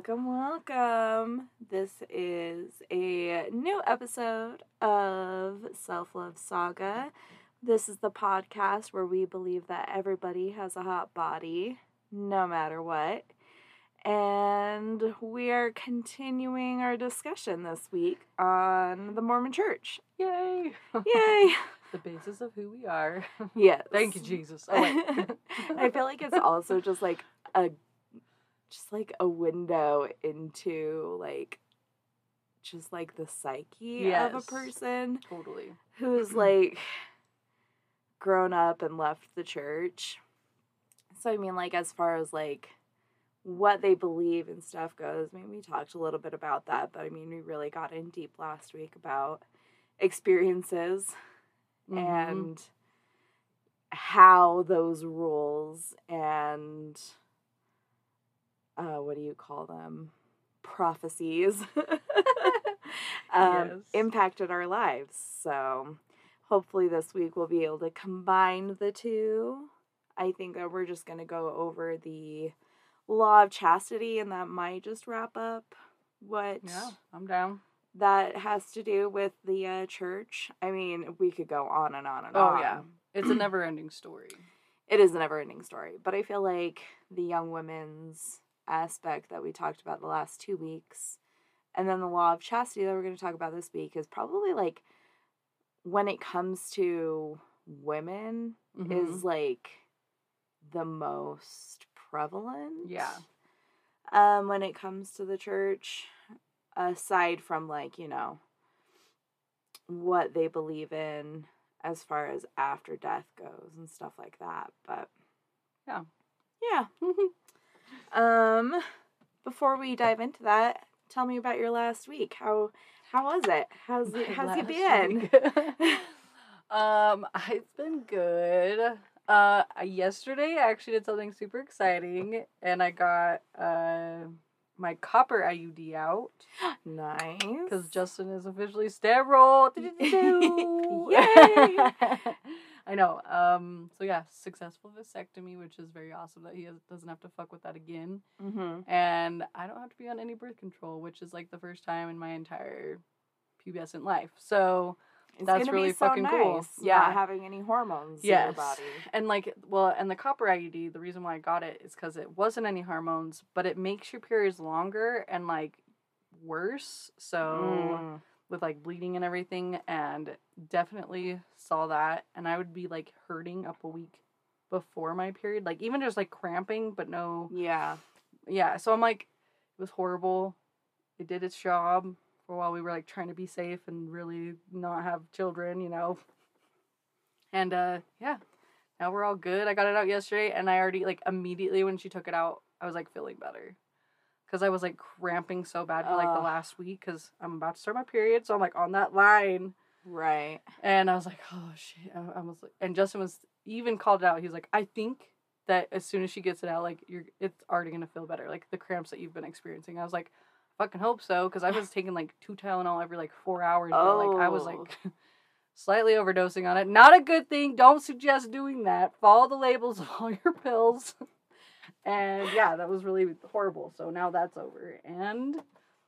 Welcome, welcome, everybody. welcome, welcome. This is a new episode of Self Love Saga. This is the podcast where we believe that everybody has a hot body, no matter what. And we are continuing our discussion this week on the Mormon Church. Yay! Yay! the basis of who we are. Yes. Thank you, Jesus. Oh. I feel like it's also just like a just like a window into like just like the psyche of a person totally. who's like grown up and left the church. So I mean like as far as like what they believe and stuff goes, I mean we talked a little bit about that, but I mean we really got in deep last week about experiences Mhm. and how those rules and uh, what do you call them prophecies um, Yes. impacted our lives so hopefully this week we'll be able to combine the two i think that we're just going to go over the law of chastity and that might just wrap up what yeah, I'm down. that has to do with the uh, church. I mean, we could go on and on and Oh, on. Oh, yeah. It's a never ending story. It is a never ending story. But I feel like the young women's aspect that we talked about the last two weeks, and then the law of chastity that we're going to talk about this week, is probably like when it comes to women, Mhm. is like the most prevalent. Yeah. Um, when it comes to the church, aside from like, you know, what they believe in as far as after death goes and stuff like that. But Yeah. Yeah. Um before we dive into that, tell me about your last week. How how was it? How's it, how's last been? um, it's been good. Uh, yesterday I actually did something super exciting, and I got uh my copper IUD out nice. because Justin is officially sterile. Yay! I know. Um. So yeah, successful vasectomy, which is very awesome that he has, doesn't have to fuck with that again, mm-hmm. and I don't have to be on any birth control, which is like the first time in my entire pubescent life. So It's That's really be so fucking nice cool. not Yeah. having any hormones in Yes. your body. And like, well, and the copper IUD, the reason why I got it is because it wasn't any hormones, but it makes your periods longer and like worse. So Mm. With like bleeding and everything, and definitely saw that. And I would be like hurting up a week before my period, like even just like cramping, but no, Yeah. yeah. So I'm like, it was horrible. It did its job for a while. We were like trying to be safe and really not have children, you know. And uh yeah, now we're all good. I got it out yesterday, and I already like immediately when she took it out, I was like feeling better. Cause I was like cramping so bad for like the last week, cause I'm about to start my period, so I'm like on that line, Right. and I was like, oh shit. I, I was like, and Justin was even called it out. He was like, I think that as soon as she gets it out, like you're, it's already gonna feel better. Like the cramps that you've been experiencing. I was like, fucking hope so, because I was taking like two Tylenol every like four hours. But like I was oh. like Oh. slightly overdosing on it. Not a good thing. Don't suggest doing that. Follow the labels of all your pills. and yeah, that was really horrible. So now that's over. And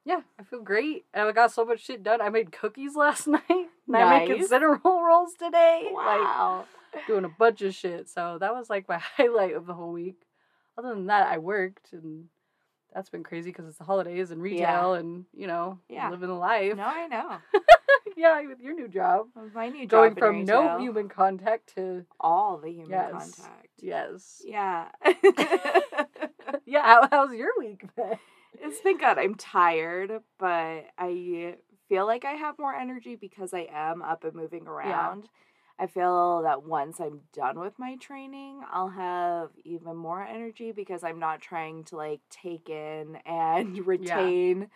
yeah, I feel great. And I got so much shit done. I made cookies last night. And I'm making Nice. cinnamon rolls today. Like Wow. doing a bunch of shit. So that was like my highlight of the whole week. Other than that, I worked and that's been crazy because it's the holidays and retail and you know Yeah. living the life. no, I know. yeah, with your new job, my new going job in from no human contact to all the human Yes. contact. yes, Yeah. yeah. How, how's your week been? it's been good. I'm tired, but I feel like I have more energy because I am up and moving around. I feel that once I'm done with my training, I'll have even more energy because I'm not trying to like take in and retain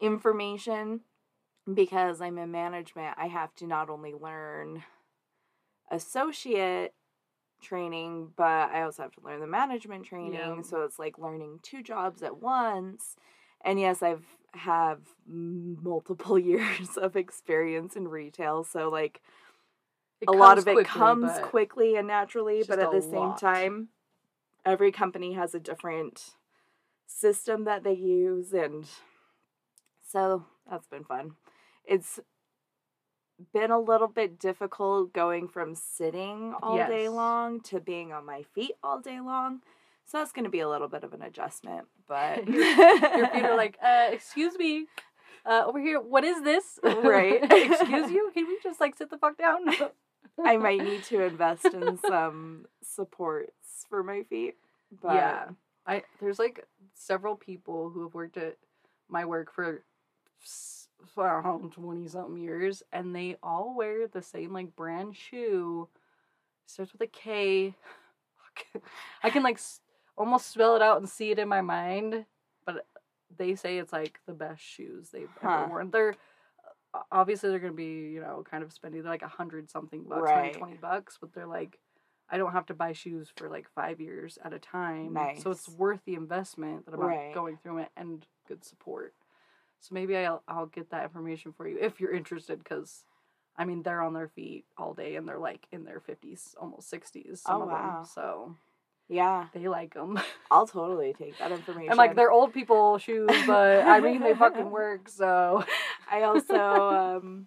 information because I'm in management. I have to not only learn associate training, but I also have to learn the management training. Yeah. So it's like learning two jobs at once. And yes, I've have multiple years of experience in retail, so like It a lot comes of it quickly, comes but quickly and naturally, but at the same lot. time, every company has a different system that they use and so that's been fun. It's been a little bit difficult going from sitting all day long to being on my feet all day long. So that's going to be a little bit of an adjustment, but Your feet are like, uh, excuse me, uh, over here. What is this? Right. excuse you. Can we just like sit the fuck down? I might need to invest in some supports for my feet. But yeah, I there's like several people who have worked at my work for s- I twenty something years, and they all wear the same like brand shoe. Starts with a K. I can like s- almost spell it out and see it in my mind, but they say it's like the best shoes they've Huh. ever worn. They're obviously they're gonna be you know kind of spending like a hundred something bucks, Right. 120 bucks, but they're like I don't have to buy shoes for like five years at a time. So it's worth the investment that I'm Right. going through it and good support. So maybe I'll I'll get that information for you if you're interested because I mean they're on their feet all day and they're like in their 50s, almost 60s. Some Oh, of wow. them. So yeah, they like them. I'll totally take that information. and like they're old people shoes, but I mean they fucking work. So I also um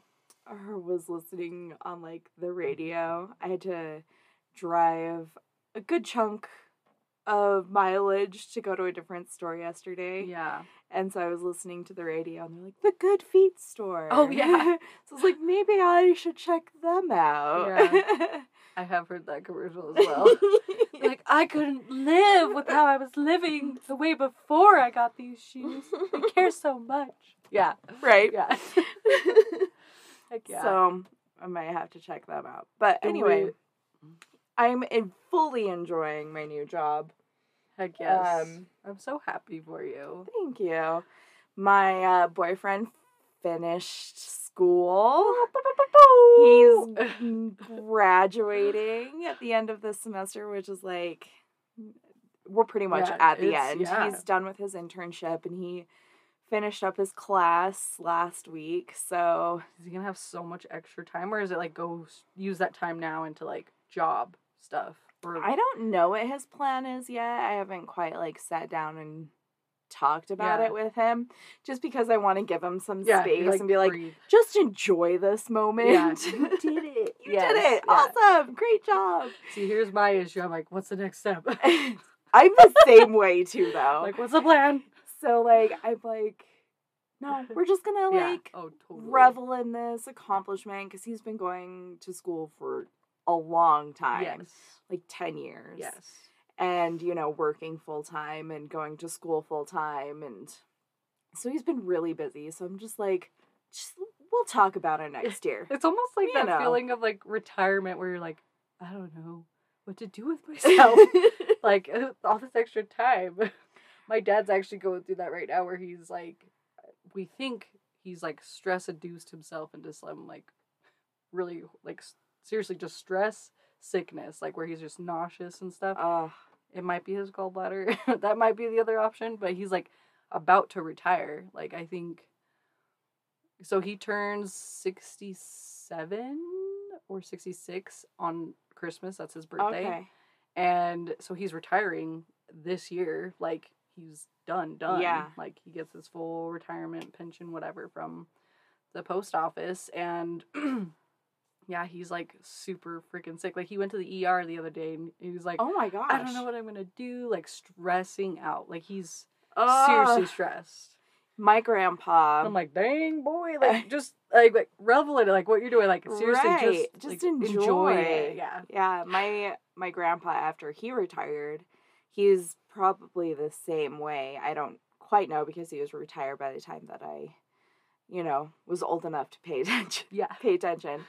was listening on like the radio. I had to drive a good chunk of mileage to go to a different store yesterday. yeah. And so I was listening to the radio and they're like, the Good Feet store. Oh, yeah. so I was like, maybe I should check them out. I have heard that commercial as well. like I couldn't live with how I was living the way before I got these shoes. I care so much. Yeah. right. Yeah. Heck yeah. So I might have to check them out. But anyway, I'm in fully enjoying my new job. Heck yes. um, I'm so happy for you. Thank you. My uh, boyfriend finished school. He's graduating at the end of this semester, which is like we're pretty much Yeah, at the end. yeah. He's done with his internship and he finished up his class last week. So Is he gonna have so much extra time, or is it like go use that time now into like job stuff? Or I don't know what his plan is yet. I haven't quite like sat down and talked about Yeah. it with him just because I want to give him some yeah, space you, and be like, breathe. just enjoy this moment. Yeah, you did it. you Yes, did it. Awesome. Great job. See, here's my issue. I'm like, what's the next step? I'm the same way too though. like, what's the plan? so like I'm like, no, we're just gonna like Oh, totally. revel in this accomplishment because he's been going to school for a long time. Yes. Like ten years. Yes. And you know working full time and going to school full time and so he's been really busy so i'm just like just, we'll talk about it next year It's almost like You that know. feeling of like retirement where you're like, I don't know what to do with myself. like uh, all this extra time. My dad's actually going through that right now where he's like, we think he's like stress induced himself into some like really like seriously just stress sickness, like where he's just nauseous and stuff. oh It might be his gallbladder. that might be the other option, but he's like about to retire. Like I think so he turns 67 or 66 on Christmas. That's his birthday. okay And so he's retiring this year. Like he's done, done. Yeah. Like he gets his full retirement pension, whatever, from the post office. And yeah, he's like super freaking sick. Like he went to the ER the other day and he was like, oh my gosh I don't know what I'm gonna do. Like stressing out. Like he's Ugh. seriously stressed. my grandpa I'm like, dang boy, like just like like revel in it, like what you're doing. Like seriously, Right, just just like, enjoy. it. Yeah. yeah my my grandpa after he retired he's probably the same way i don't quite know because he was retired by the time that i you know was old enough to pay attention Yeah. pay attention.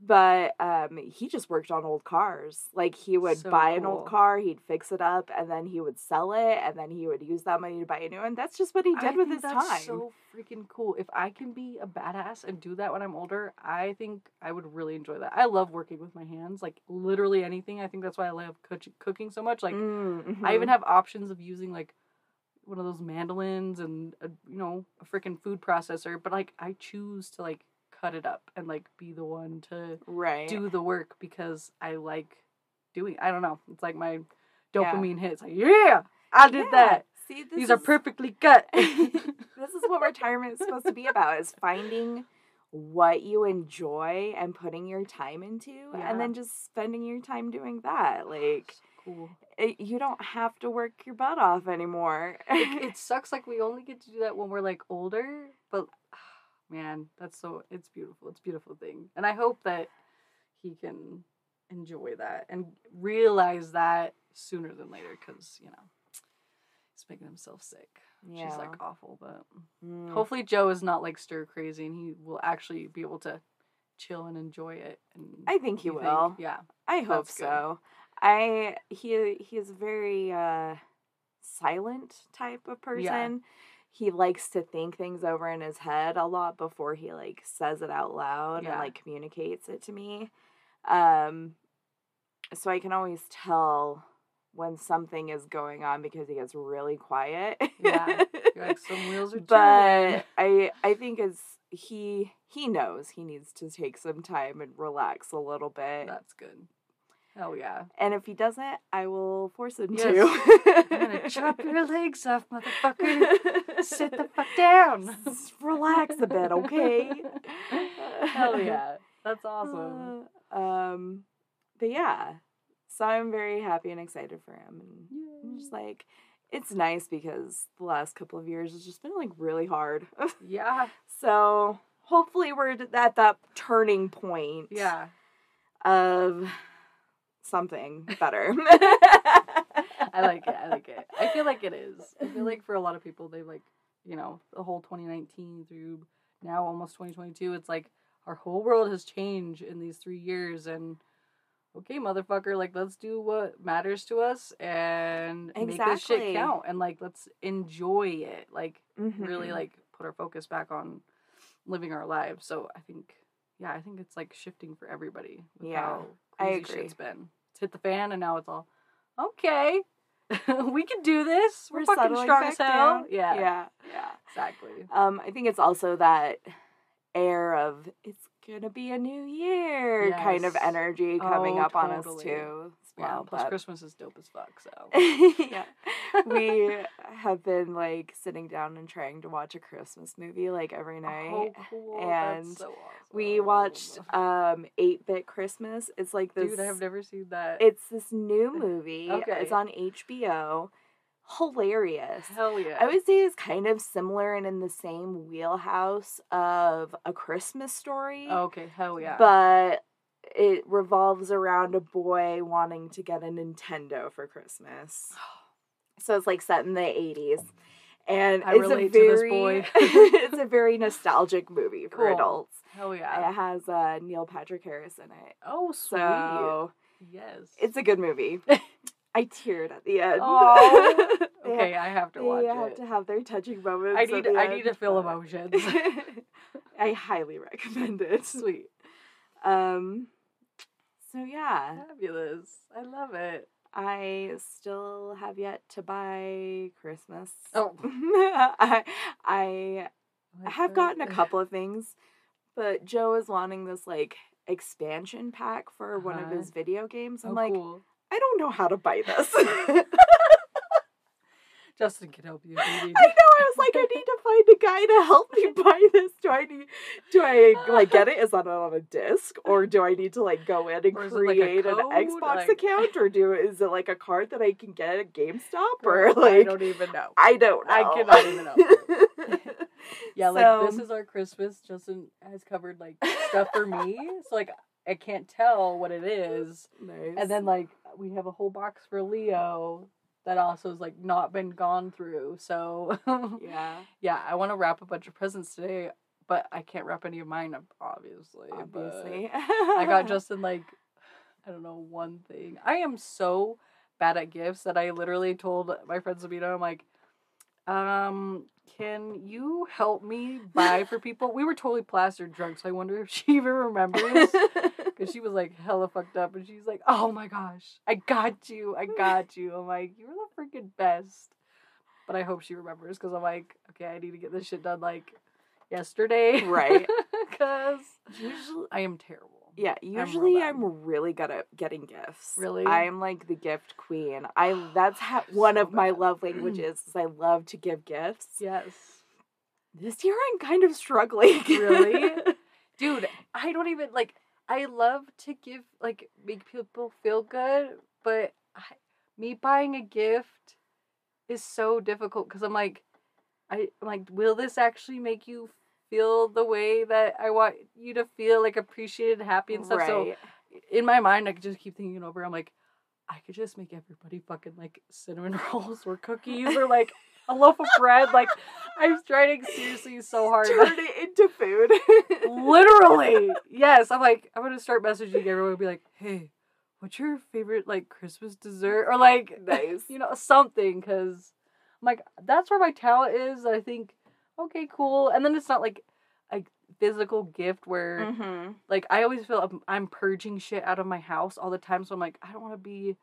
But um, he just worked on old cars. Like he would So buy an old car, he'd fix it up, and then he would sell it, and then he would use that money to buy a new one. That's just what he did I with his that's time. So freaking cool. If I can be a badass and do that when I'm older, I think I would really enjoy that. I love working with my hands, like literally anything. I think that's why I love cook- cooking so much. Like Mm, I even mhm. have options of using like one of those mandolins and a, you know a freaking food processor, but like I choose to like cut it up and like be the one to right. do the work because I like doing. I don't know. It's like my Yeah. dopamine hits. Like, yeah, I did Yeah. that. See, this These are perfectly cut. this is what retirement is supposed to be about is finding what you enjoy and putting your time into Yeah. and then just spending your time doing that like cool. it, you don't have to work your butt off anymore It, it sucks like we only get to do that when we're like older, but man, that's so it's beautiful. It's a beautiful thing. And I hope that he can enjoy that and realize that sooner than later cuz, you know, he's making himself sick. yeah She's like awful, but Mm. hopefully Joe is not like stir crazy and he will actually be able to chill and enjoy it. And I think he will. yeah, I hope so. good. I he he is a very uh silent type of person. He likes to think things over in his head a lot before he like says it out loud Yeah. and like communicates it to me. Um so I can always tell when something is going on because he gets really quiet. Yeah. You're like some wheels are turning. but I I think it's he he knows he needs to take some time and relax a little bit. That's good. Hell yeah. And if he doesn't, I will force him Yes. to. I'm gonna chop your legs off, motherfucker. Sit the fuck down. Relax a bit, okay? Hell yeah. That's awesome. Uh, um, but yeah, so I'm very happy and excited for him, and I'm just like, it's nice because the last couple of years has just been like really hard. Yeah. so hopefully we're at that turning point. Yeah. Of something better. I like it. I like it. I feel like it is. I feel like for a lot of people, they like, you know, the whole 2019 through now almost 2022, it's like our whole world has changed in these three years. And okay, motherfucker, like let's do what matters to us and make this shit count. And like let's enjoy it. Like really Mhm. like put our focus back on living our lives. So I think, yeah, I think it's like shifting for everybody. With Yeah, how I agree. shit's been. Hit the fan, and now it's all okay. we can do this. We're, We're fucking strong as hell. down. Yeah, Yeah. Yeah. exactly. Um, I think it's also that air of it's gonna be a new year kind of energy coming Oh, up on us too. as Yeah. Plus, but- Christmas is dope as fuck. So yeah. we have been like sitting down and trying to watch a Christmas movie like every night. oh, cool. and That's so awesome. We watched um 8-bit Christmas. It's like this Dude, I have never seen that. it's this new movie. Okay. It's on HBO. Hilarious. hell yeah. I would say it's kind of similar and in the same wheelhouse of a Christmas story. okay, hell yeah. But it revolves around a boy wanting to get a Nintendo for Christmas. So it's like set in the 80s. And I it's relate a to this very boy. it's a very nostalgic movie for Cool. adults. hell yeah. It has uh, Neil Patrick Harris in it. Oh, sweet. So yes. it's a good movie. I teared at the end. They okay. I have to watch. It. They have it. to have their touching moments. I need I need to feel emotions. I highly recommend it. Sweet. Um so yeah, Fabulous. I love it. I still have yet to buy Christmas. Oh. I I have gotten a couple of things, but Joe is wanting this like expansion pack for one of Uh-huh. his video games. I'm Oh, like, cool. I don't know how to buy this. Justin can help you. if you need. I know. I was like, I need to find a guy to help me buy this. Do I need? Do I like get it? Is that on a disc, or do I need to like go in and it like create an? Xbox Like- account, or do is it like a card that I can get at GameStop, or like I don't even know. I don't know. I cannot even know. Yeah, like this is our Christmas. Justin has covered like stuff for me, so like I can't tell what it is. nice. And then like we have a whole box for Leo that also has like not been gone through. So yeah, yeah, I want to wrap a bunch of presents today, but I can't wrap any of mine up, obviously. obviously. I got Justin like I don't know one thing. I am so bad at gifts that I literally told my friend Sabina, I'm like, um, can you help me buy for people? We were totally plastered drunk, so I wonder if she even remembers. Because she was like hella fucked up, and she's like, "Oh my gosh, I got you, I got you." I'm like, "You're the freaking best." But I hope she remembers, because I'm like, okay, I need to get this shit done like yesterday, Right. Because Usually, I am terrible. Yeah, usually bad. I'm, really good at getting gifts. Really? I'm like the gift queen. I that's how, one So of my love languages is I love to give gifts. Yes. This year I'm kind of struggling. Really? Dude, I don't even like I love to give like make people feel good, but I, me buying a gift is so difficult cuz I'm like I I'm like will this actually make you feel the way that I want you to feel like appreciated, happy and stuff. So in my mind I could just keep thinking over I'm like I could just make everybody fucking like cinnamon rolls or cookies or like a loaf of bread like I'm trying seriously so hard. Turn it into food. Literally. Yes. I'm like, I'm gonna start messaging everyone and be like, hey, what's your favorite like Christmas dessert? Or like Nice. you know, something because I'm like, that's where my talent is. I think, okay, cool. And then it's not like a physical gift where Mm-hmm. like I always feel I'm, I'm purging shit out of my house all the time. So I'm like, I don't want to be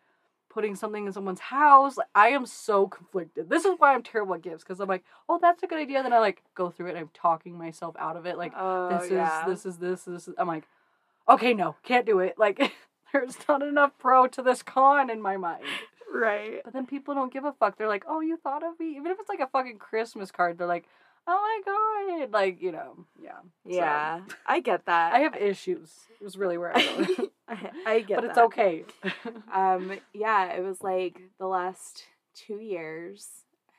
putting something in someone's house. Like, I am so conflicted. This is why I'm terrible at gifts because I'm like, oh, that's a good idea. Then I like go through it and I'm talking myself out of it. Like oh, this yeah. is this is this this is. I'm like, okay, no, can't do it. Like there's not enough pro to this con in my mind. right. But then people don't give a fuck. They're like, oh, you thought of me, even if it's like a fucking Christmas card. They're like, oh my god, like you know, yeah, So, Yeah, I get that. I have issues. It was really where I. I, get but it's okay. Um, yeah, it was like the last two years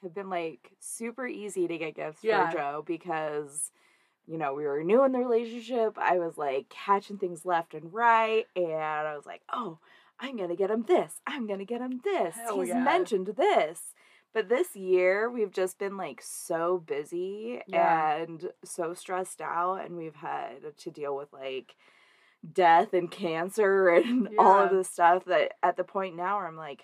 have been like super easy to get gifts Yeah. for Joe because, you know, we were new in the relationship. I was like catching things left and right, and I was like, oh, I'm gonna get him this. I'm gonna get him this. Hell He's yeah. mentioned this. But this year we've just been like so busy Yeah. and so stressed out, and we've had to deal with like death and cancer and all of this stuff that at the point now where I'm like,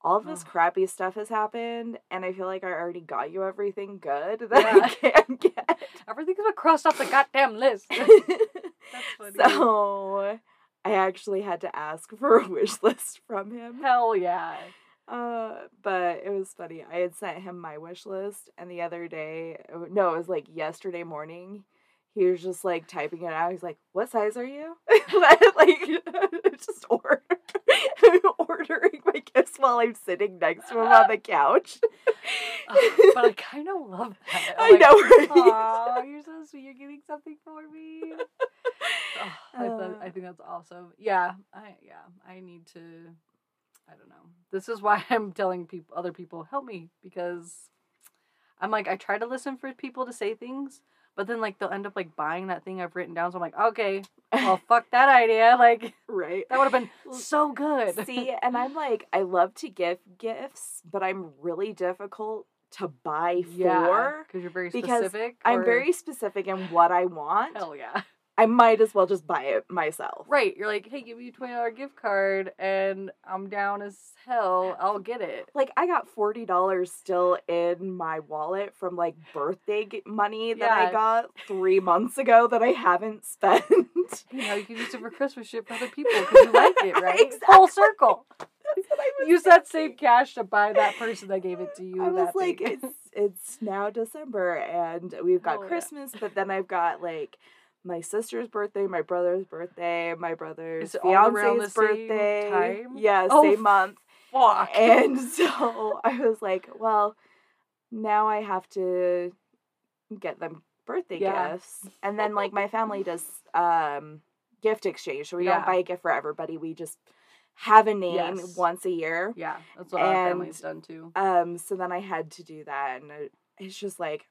all of this crappy stuff has happened, and I feel like I already got you everything good that I Yeah. can get. Everything's been crossed off the goddamn list. That's funny. so I actually had to ask for a wish list from him. Hell yeah. Uh, but it was funny. I had sent him my wish list, and the other day, no, it was like yesterday morning. He was just like typing it out. He's like, "What size are you?" like, just order, ordering my gifts while I'm sitting next to him on the couch. but I kind of love that. I know, right? Oh, you're so sweet. You're getting something for me. Oh, I, thought, Uh. I think that's awesome. Yeah, I yeah, I need to. I don't know. This is why I'm telling people, other people, help me because I'm like I try to listen for people to say things, but then like they'll end up like buying that thing I've written down. So I'm like, okay, well, fuck that idea. Like right. that would have been so good. See, and I'm like, I love to give gifts, but I'm really difficult to buy yeah, for. because you're very because specific. I'm very specific in what I want. hell yeah. I might as well just buy it myself. Right. You're like, hey, give me a twenty dollar gift card and I'm down as hell. I'll get it. Like I got forty dollars still in my wallet from like birthday g- money that Yeah. I got three months ago that I haven't spent. You know, you can use it for Christmas shit for other people because you like it, right? Full Exactly. circle. That's what Use that same cash to buy that person that gave it to you. I was that like, thing. it's it's now December and we've got Oh, yeah. Christmas, but then I've got like my sister's birthday, my brother's birthday, my brother's Is it all around fiance's birthday. time? Yeah, Oh, same month. fuck. And so I was like, well, now I have to get them birthday Yeah. gifts. And then like my family does um gift exchange. So we Yeah. don't buy a gift for everybody. We just have a name Yes. once a year. yeah, that's what our family's done too. Um so then I had to do that and it, it's just like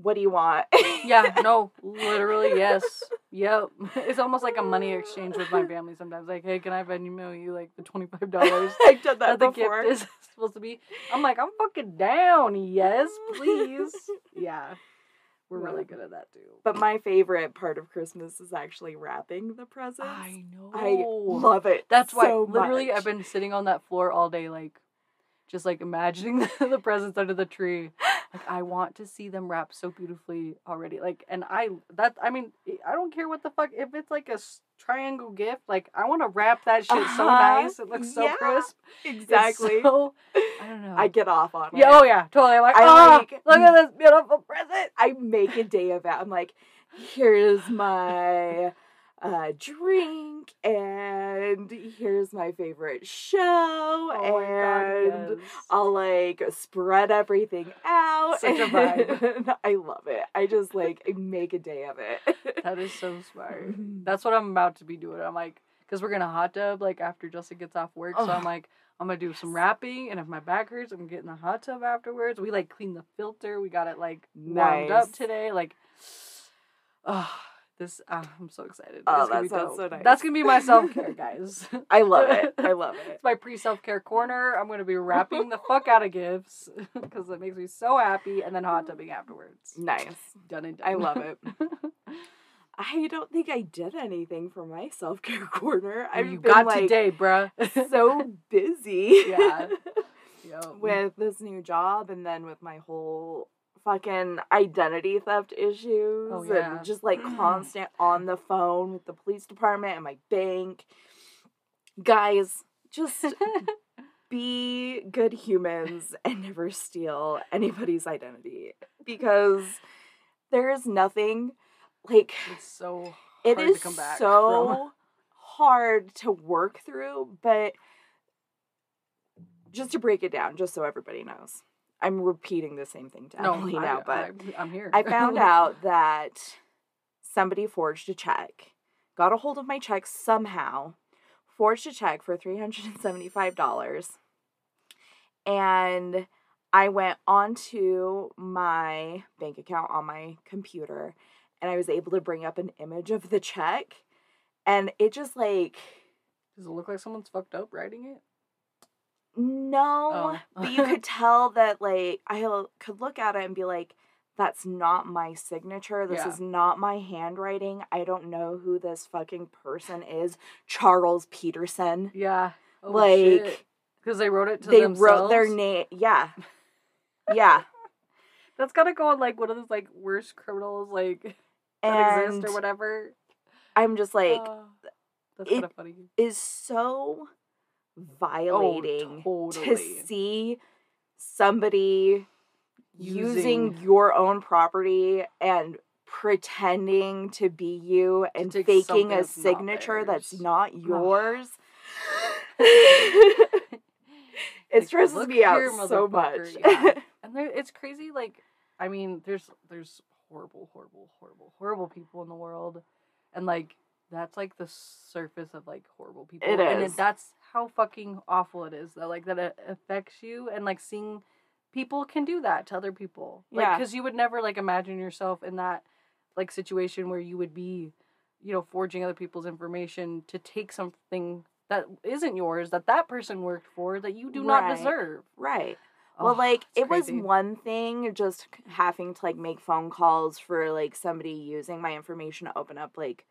what do you want? Yeah, no, literally, yes. Yep. It's almost like a money exchange with my family sometimes. Like, hey, can I Venmo you like the $25 I've done that that the before. gift is supposed to be? I'm like, I'm fucking down. Yes, please. Yeah. We're really good at that too. But my favorite part of Christmas is actually wrapping the presents. I know. I love it. That's why so literally much. I've been sitting on that floor all day, like just like imagining the, the presents under the tree. Like I want to see them wrapped so beautifully already. Like, and I that I mean I don't care what the fuck if it's like a triangle gift. Like I want to wrap that shit so Uh-huh. nice. It looks so Yeah. crisp. It's exactly. so- I don't know. I get off on it. yeah. Oh yeah. Totally. I'm like, I oh, like- look at this beautiful present. I make a day of it. I'm like, here's my a drink and here's my favorite show Oh my and God, yes. I'll like spread everything out. Such a vibe. and I love it. I just like make a day of it. That is so smart. Mm-hmm. That's what I'm about to be doing. I'm like, because we're gonna hot tub like after Justin gets off work. So I'm Oh, like, I'm gonna do some wrapping, and if my back hurts, I'm getting the hot tub afterwards. We like clean the filter. We got it like warmed up today. Like, oh, this uh, I'm so excited. Oh, It's gonna be dope. so nice. That's gonna be my self care, guys. I love it. I love it. It's my pre self care corner. I'm gonna be wrapping the fuck out of gifts because it makes me so happy, and then hot tubbing afterwards. Nice. Done and done. I love it. I don't think I did anything for my self care corner. I've you been got like today, bruh. so busy. Yeah. Yo. with this new job and then with my whole fucking identity theft issues Oh, yeah. and just like constant on the phone with the police department and my bank. Guys, just be good humans and never steal anybody's identity because there is nothing like it's so it hard is to come back so hard to work through, but just to break it down, just so everybody knows, I'm repeating the same thing to. No, Emily I, now, but I, am here. I found out that somebody forged a check, got a hold of my check somehow, forged a check for $375, and I went onto my bank account on my computer and I was able to bring up an image of the check. And it just like, Does it look like someone's fucked up writing it? No, Oh. but you could tell that like I could look at it and be like, that's not my signature. This Yeah. is not my handwriting. I don't know who this fucking person is. Charles Peterson. Yeah. Oh, Like, because they wrote it to they themselves. wrote their name. Yeah. Yeah. That's gotta go on like one of those like worst criminals like that and exist or whatever. I'm just like, Oh, that's kind of funny. is so Oh, violating Oh, totally. to see somebody using, Using- your own property and pretending to be you and faking a signature that's not yours. it stresses me out here, so much. yeah. and there, it's crazy. Like, I mean, there's there's horrible, horrible, horrible, horrible people in the world, and like that's like the surface of like horrible people. It and is. that's how fucking awful it is. That like that it affects you, and like seeing people can do that to other people. Like, Yeah. because you would never like imagine yourself in that like situation where you would be, you know, forging other people's information to take something that isn't yours that that person worked for that you do not deserve. right. Well, Oh, like it's it was one thing just having to like make phone calls for like somebody using my information to open up like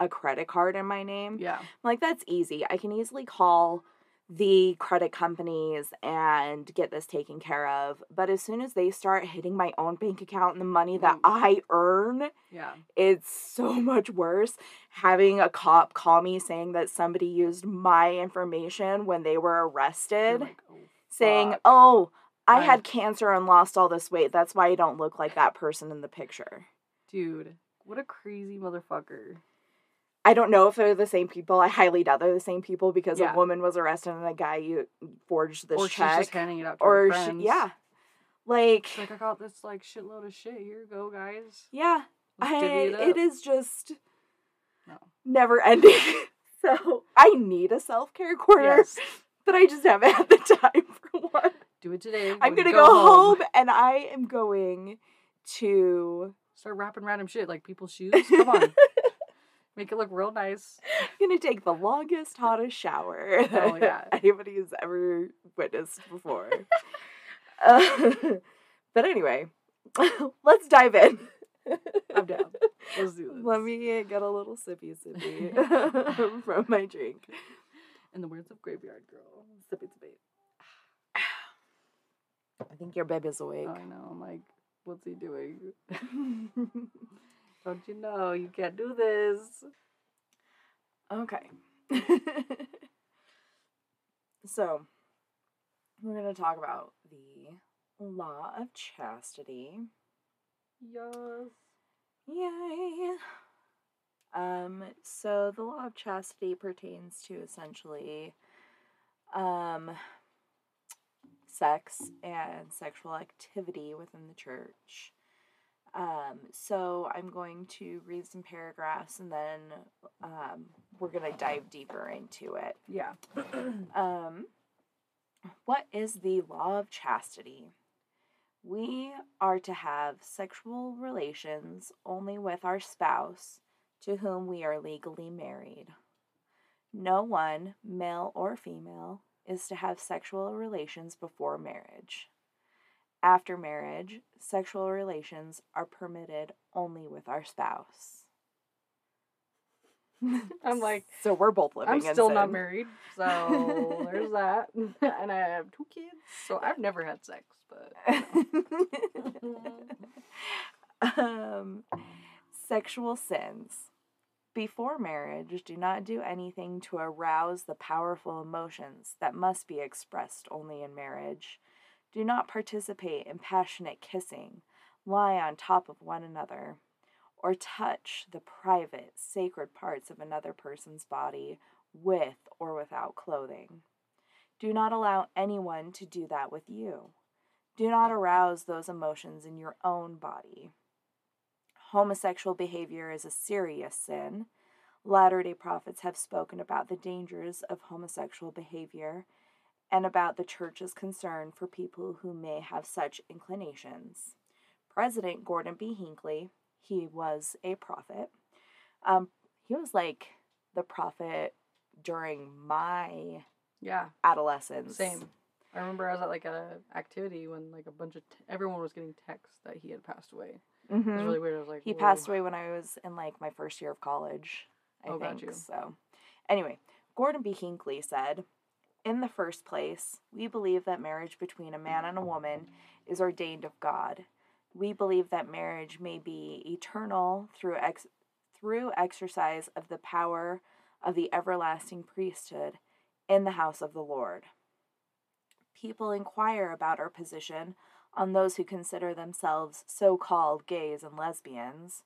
a credit card in my name. Yeah. Like that's easy. I can easily call the credit companies and get this taken care of. But as soon as they start hitting my own bank account and the money that. I earn, Yeah. it's so much worse having a cop call me saying that somebody used my information when they were arrested, like, oh, saying, fuck. "Oh, I I- had cancer and lost all this weight. That's why I don't look like that person in the picture." dude, what a crazy motherfucker. I don't know if they're the same people. I highly doubt they're the same people because Yeah. a woman was arrested and a guy you forged this or she's just handing it out to or her she, friends. yeah, like She's like, I got this like shitload of shit. Here you go, guys. yeah, I, it it up." is just No. never ending. so I need a self care corner, Yes. but I just haven't had the time for one. Do it today. I'm gonna go, home. and I am going to Start wrapping random shit like people's shoes. Come on. Make it look real nice. gonna take the longest, hottest shower Oh, yeah. anybody has ever witnessed before. uh, but anyway, let's dive in. I'm down. Let's do this. Let me get a little sippy sippy from my drink. In the words of Graveyard Girl, sippy sippy. I think your baby's awake. I know. I'm like, what's he doing? Don't you know you can't do this? okay. so, we're going to talk about the law of chastity. Yes. Yay. Um, so the law of chastity pertains to essentially um, sex and sexual activity within the church. Um, so I'm going to read some paragraphs and then um, we're going to dive deeper into it. Yeah. Um, what is the law of chastity? We are to have sexual relations only with our spouse to whom we are legally married. No one, male or female, is to have sexual relations before marriage. After marriage, sexual relations are permitted only with our spouse. I'm like, so we're both living. I'm still not married, so there's that. and I have two kids, so I've never had sex, but um, sexual sins. Before marriage, do not do anything to arouse the powerful emotions that must be expressed only in marriage. Do not participate in passionate kissing, lie on top of one another, or touch the private, sacred parts of another person's body with or without clothing. Do not allow anyone to do that with you. Do not arouse those emotions in your own body. Homosexual behavior is a serious sin. Latter day prophets have spoken about the dangers of homosexual behavior and about the church's concern for people who may have such inclinations. President Gordon B. Hinckley, he was a prophet. Um, he was like the prophet during my yeah, adolescence. same. I remember I was at like a activity when like a bunch of t- everyone was getting texts that he had passed away. It was Mhm. really weird. I was like, He "Whoa." passed away when I was in like my first year of college, I Oh, think. you. So, anyway, Gordon B. Hinckley said, "In the first place, we believe that marriage between a man and a woman is ordained of God. We believe that marriage may be eternal through ex- through exercise of the power of the everlasting priesthood in the house of the Lord." People inquire about our position on those who consider themselves so called gays and lesbians.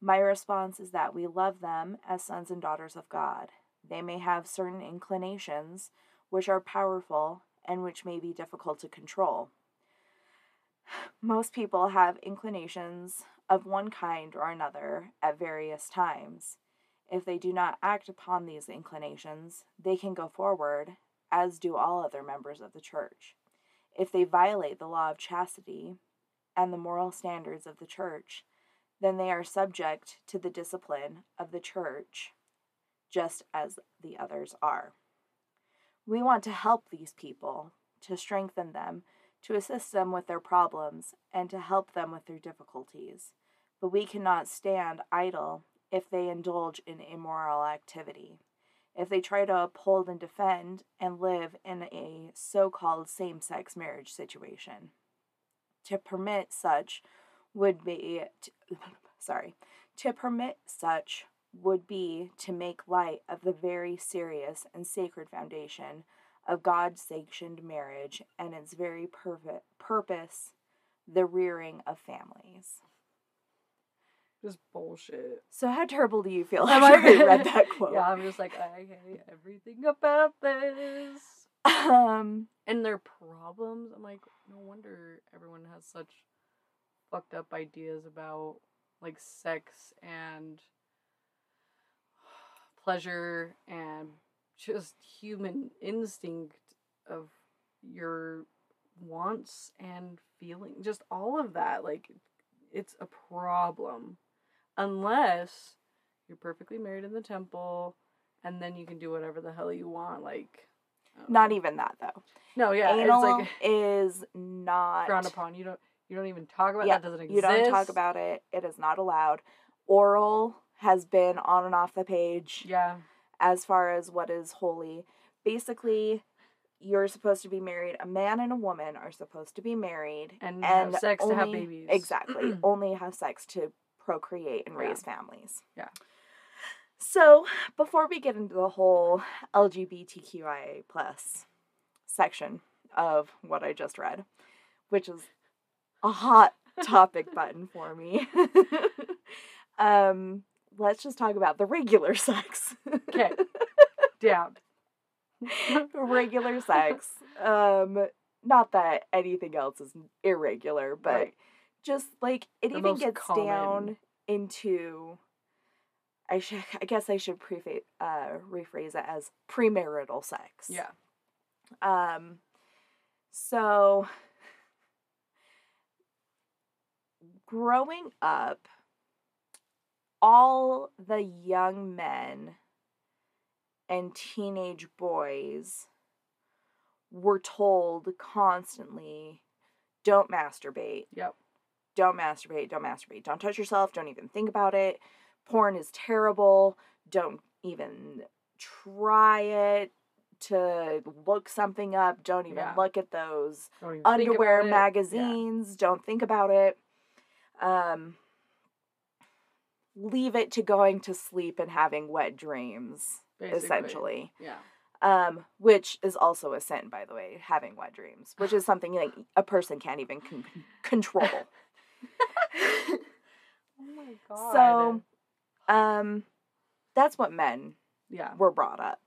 My response is that we love them as sons and daughters of God. They may have certain inclinations which are powerful and which may be difficult to control. Most people have inclinations of one kind or another at various times. If they do not act upon these inclinations, they can go forward, as do all other members of the church. If they violate the law of chastity and the moral standards of the church, then they are subject to the discipline of the church, just as the others are. We want to help these people, to strengthen them, to assist them with their problems, and to help them with their difficulties. But we cannot stand idle if they indulge in immoral activity if they try to uphold and defend and live in a so called same sex marriage situation. To permit such would be, t- sorry, to permit such would be to make light of the very serious and sacred foundation of God sanctioned marriage and its very purpo- purpose, the rearing of families. Just bullshit. So, how terrible do you feel Am after I- you read that quote? Yeah, I'm just like, I hate everything about this. Um, And their problems. I'm like, no wonder everyone has such fucked up ideas about like sex and pleasure and just human instinct of your wants and feeling just all of that like it's a problem unless you're perfectly married in the temple and then you can do whatever the hell you want like not know. even that though. no yeah Anal it's like is not frowned upon you don't you don't even talk about Yeah, that doesn't exist You don't talk about it. It is not allowed. Oral has been on and off the page yeah as far as what is holy. Basically, you're supposed to be married. A man and a woman are supposed to be married And have sex to have babies. Exactly. only have sex to procreate and Yeah. raise families. Yeah. So before we get into the whole LGBTQIA plus section of what I just read, which is a hot topic button for me, um, let's just talk about the regular sex. Okay. Down. regular sex. Um, not that anything else is irregular, but Right. just like it The even gets common. down into. I should. I guess I should prefa- uh, rephrase it as premarital sex. Yeah. Um. So. Growing up, all the young men and teenage boys were told constantly don't masturbate. Yep. don't masturbate. Don't masturbate. Don't touch yourself. Don't even think about it. Porn is terrible. Don't even try it to look something up. Don't even Yeah. look at those Don't even think underwear it. Yeah. magazines. Don't think about it. Um leave it to going to sleep and having wet dreams Basically. essentially Yeah. um which is also a sin by the way having wet dreams which is something like a person can't even con- control Oh my god. so um that's what men yeah. were brought up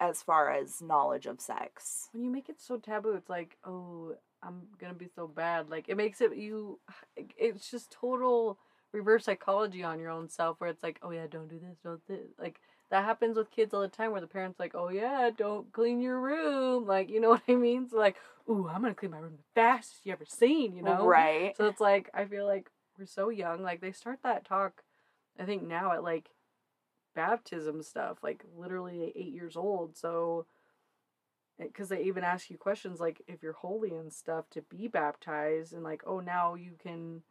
as far as knowledge of sex When you make it so taboo, it's like, oh, I'm gonna be so bad. Like it makes it you. It's just total reverse psychology on your own self, where it's like, oh yeah, don't do this, don't this. Like that happens with kids all the time, where the parents like, oh yeah, don't clean your room. Like you know what I mean? So like, ooh, I'm gonna clean my room the fastest you ever seen. You know? right So it's like I feel like we're so young. Like they start that talk, I think now at like baptism stuff, like literally eight years old. So eh, because they even ask you questions like if you're holy and stuff to be baptized, and like oh now you can,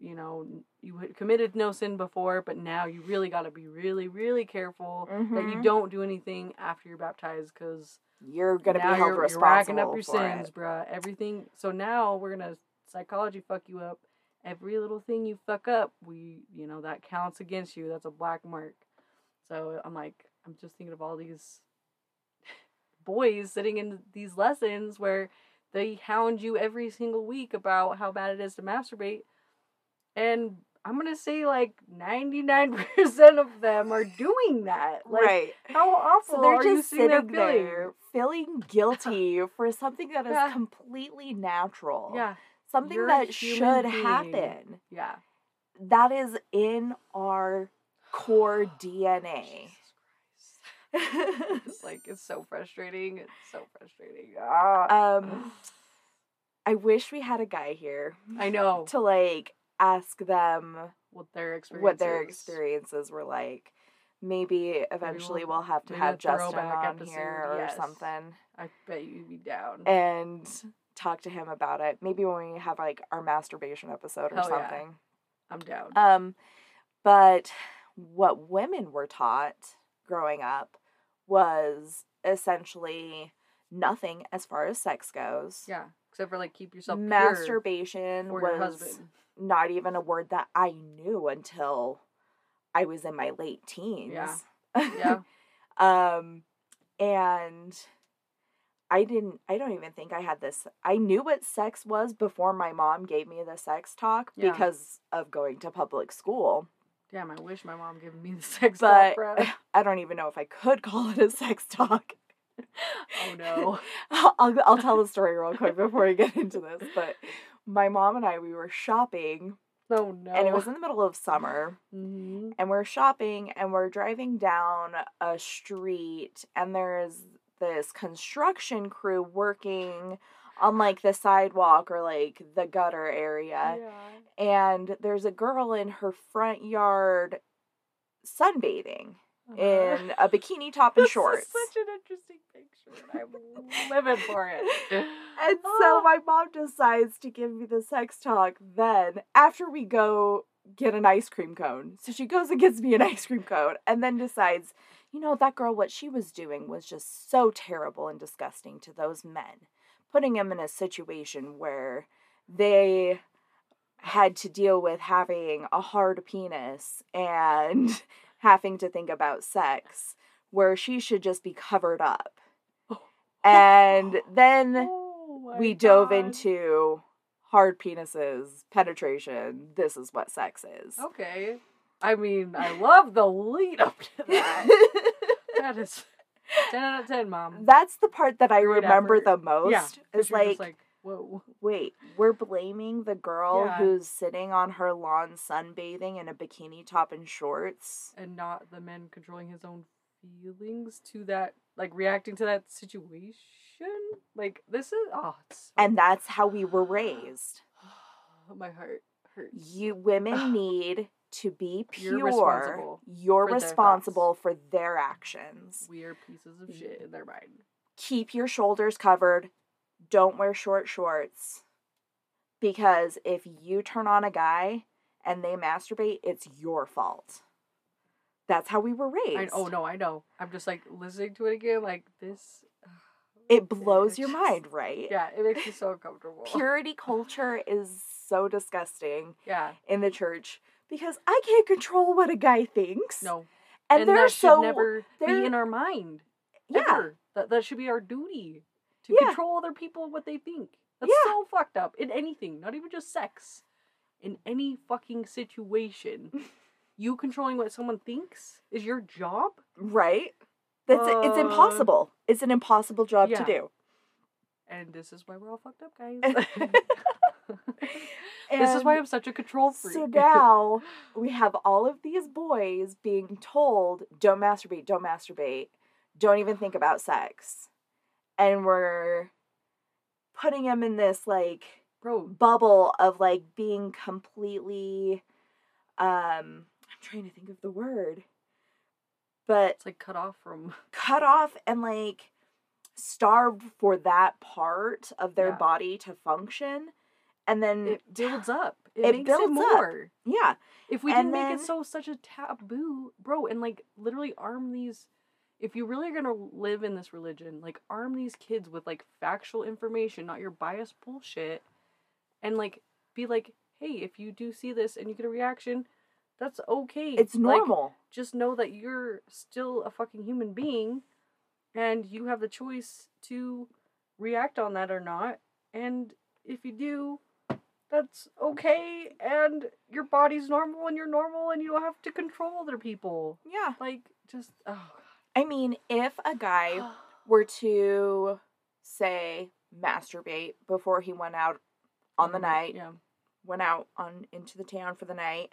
you know, you had committed no sin before, but now you really got to be really really careful that you Mhm. don't do anything after you're baptized because you're gonna be held you're, responsible You're racking up your sins, it. bruh. Everything. So now we're gonna psychology fuck you up. Every little thing you fuck up, we you know that counts against you. That's a black mark. So I'm like, I'm just thinking of all these boys sitting in these lessons where they hound you every single week about how bad it is to masturbate, and I'm gonna say like 99% of them are doing that. Like, right How awful so they're just sitting there sitting feeling? there feeling guilty for something that is Yeah. completely natural Yeah, something You're that should being. happen yeah. that is in our core DNA. It's like it's so frustrating. It's so frustrating. Ah. um, I wish we had a guy here I know to like ask them what their experience. what their experiences were like. Maybe eventually will- we'll have to have Justin on episode, here or yes. something I bet you'd be down. and talk to him about it. Maybe when we have like our masturbation episode or Hell yeah. something. I'm down. Um, but what women were taught growing up was essentially nothing as far as sex goes. yeah, except for like keep yourself pure Masturbation your was husband. Not even a word that I knew until I was in my late teens. Yeah. um, and I didn't, I don't even think I had this. I knew what sex was before my mom gave me the sex talk Yeah. because of going to public school. Damn, I wish my mom gave me the sex But talk, bro. I don't even know if I could call it a sex talk. Oh no. I'll, I'll tell the story real quick before we get into this. But my mom and I, we were shopping, Oh no. and it was in the middle of summer. hmm and we're shopping and we're driving down a street and there's this construction crew working on like the sidewalk or like the gutter area Yeah. and there's a girl in her front yard sunbathing. In a bikini top and shorts such an interesting picture. and I'm living for it. and so ah. my mom decides to give me the sex talk then after we go get an ice cream cone. So she goes and gets me an ice cream cone and then decides, you know, that girl, what she was doing was just so terrible and disgusting to those men, putting them in a situation where they had to deal with having a hard penis and having to think about sex, where she should just be covered up. And then Oh we dove God. into hard penises, penetration. This is what sex is. Okay. I mean, I love the lead up to that. that is 10 out of 10, mom. That's the part that I Great remember effort. the most. Yeah, Is you're like, whoa. wait, we're blaming the girl Yeah. who's sitting on her lawn sunbathing in a bikini top and shorts. And not the man controlling his own feelings to that, like reacting to that situation. Like, this is, oh, it's so And that's how we were raised. My heart hurts. You women need to be You're pure. responsible You're for their responsible for their actions. We are pieces of shit in their mind. Keep your shoulders covered. Don't wear short shorts. Because if you turn on a guy and they masturbate, it's your fault. That's how we were oh, raised. I, oh no, I know. I'm just like listening to it again, like this. It blows your just- mind, right? Yeah, it makes me so uncomfortable. Purity culture is so disgusting Yeah, in the church because I can't control what a guy thinks. no, And, and they're that so should never they're- be in our mind. yeah. Ever. That that should be our duty to Yeah. control other people what they think. That's Yeah. so fucked up in anything, not even just sex. In any fucking situation, you controlling what someone thinks is your job. Right? That's it's Uh, impossible. It's an impossible job yeah. to do. And this is why we're all fucked up, guys. This is why I'm such a control freak. So now we have all of these boys being told, don't masturbate, don't masturbate, don't even think about sex. And we're putting them in this like bro, bubble of like being completely um I'm trying to think of the word. But it's like cut off from cut off and like starved for that part of their Yeah. body to function. And then it builds up. It, It makes builds it up. more. yeah, If we And didn't make it so such a taboo, bro, and like literally arm these if you really are gonna live in this religion, like arm these kids with like factual information, not your biased bullshit, and like be like, hey, if you do see this and you get a reaction, that's okay. it's Like, normal. just know that you're still a fucking human being and you have the choice to react on that or not. And if you do, that's okay. And your body's normal and you're normal and you don't have to control other people. yeah. Like, just, oh, I mean, if a guy were to say masturbate before he went out on the Mm, night, Yeah. went out on into the town for the night,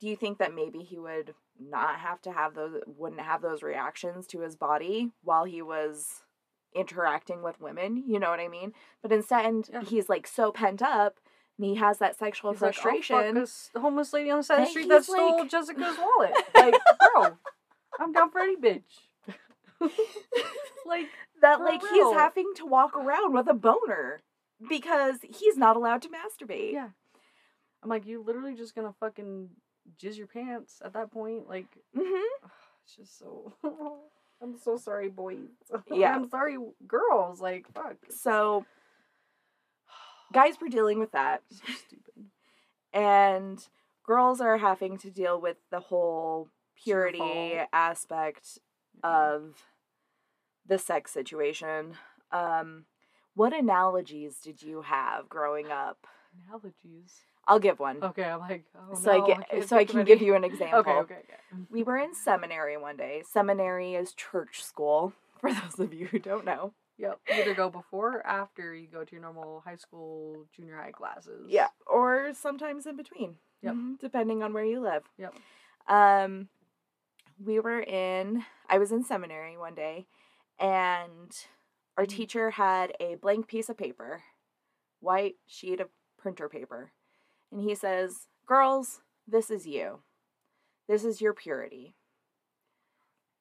do you think that maybe he would not have to have those wouldn't have those reactions to his body while he was interacting with women, you know what I mean? But instead Yeah. he's like so pent up and he has that sexual He's like, oh, frustration. fuck, this homeless lady on the side of the street that he's stole like- Jessica's wallet. Like, bro, I'm down for any bitch. like, that like real. he's having to walk around with a boner because he's not allowed to masturbate. Yeah. I'm like, you literally just gonna fucking jizz your pants at that point. Like, Mm-hmm. it's just so. I'm so sorry, boys. Yeah. I'm sorry, girls. Like, fuck. So guys were dealing with that. so stupid. and girls are having to deal with the whole purity aspect of the sex situation. Um, what analogies did you have growing up? Analogies. I'll give one. Okay, I'm like, oh so no, I get can't so I can give you an example. Okay, okay, okay. We were in seminary one day. Seminary is church school for those of you who don't know. Yep. You either go before or after you go to your normal high school, junior high classes. Yeah, or sometimes in between. Yep. Mhm, depending on where you live. Yep. Um, we were in. I was in seminary one day, and our Mhm. teacher had a blank piece of paper, white sheet of printer paper, and he says, "Girls, this is you. This is your purity.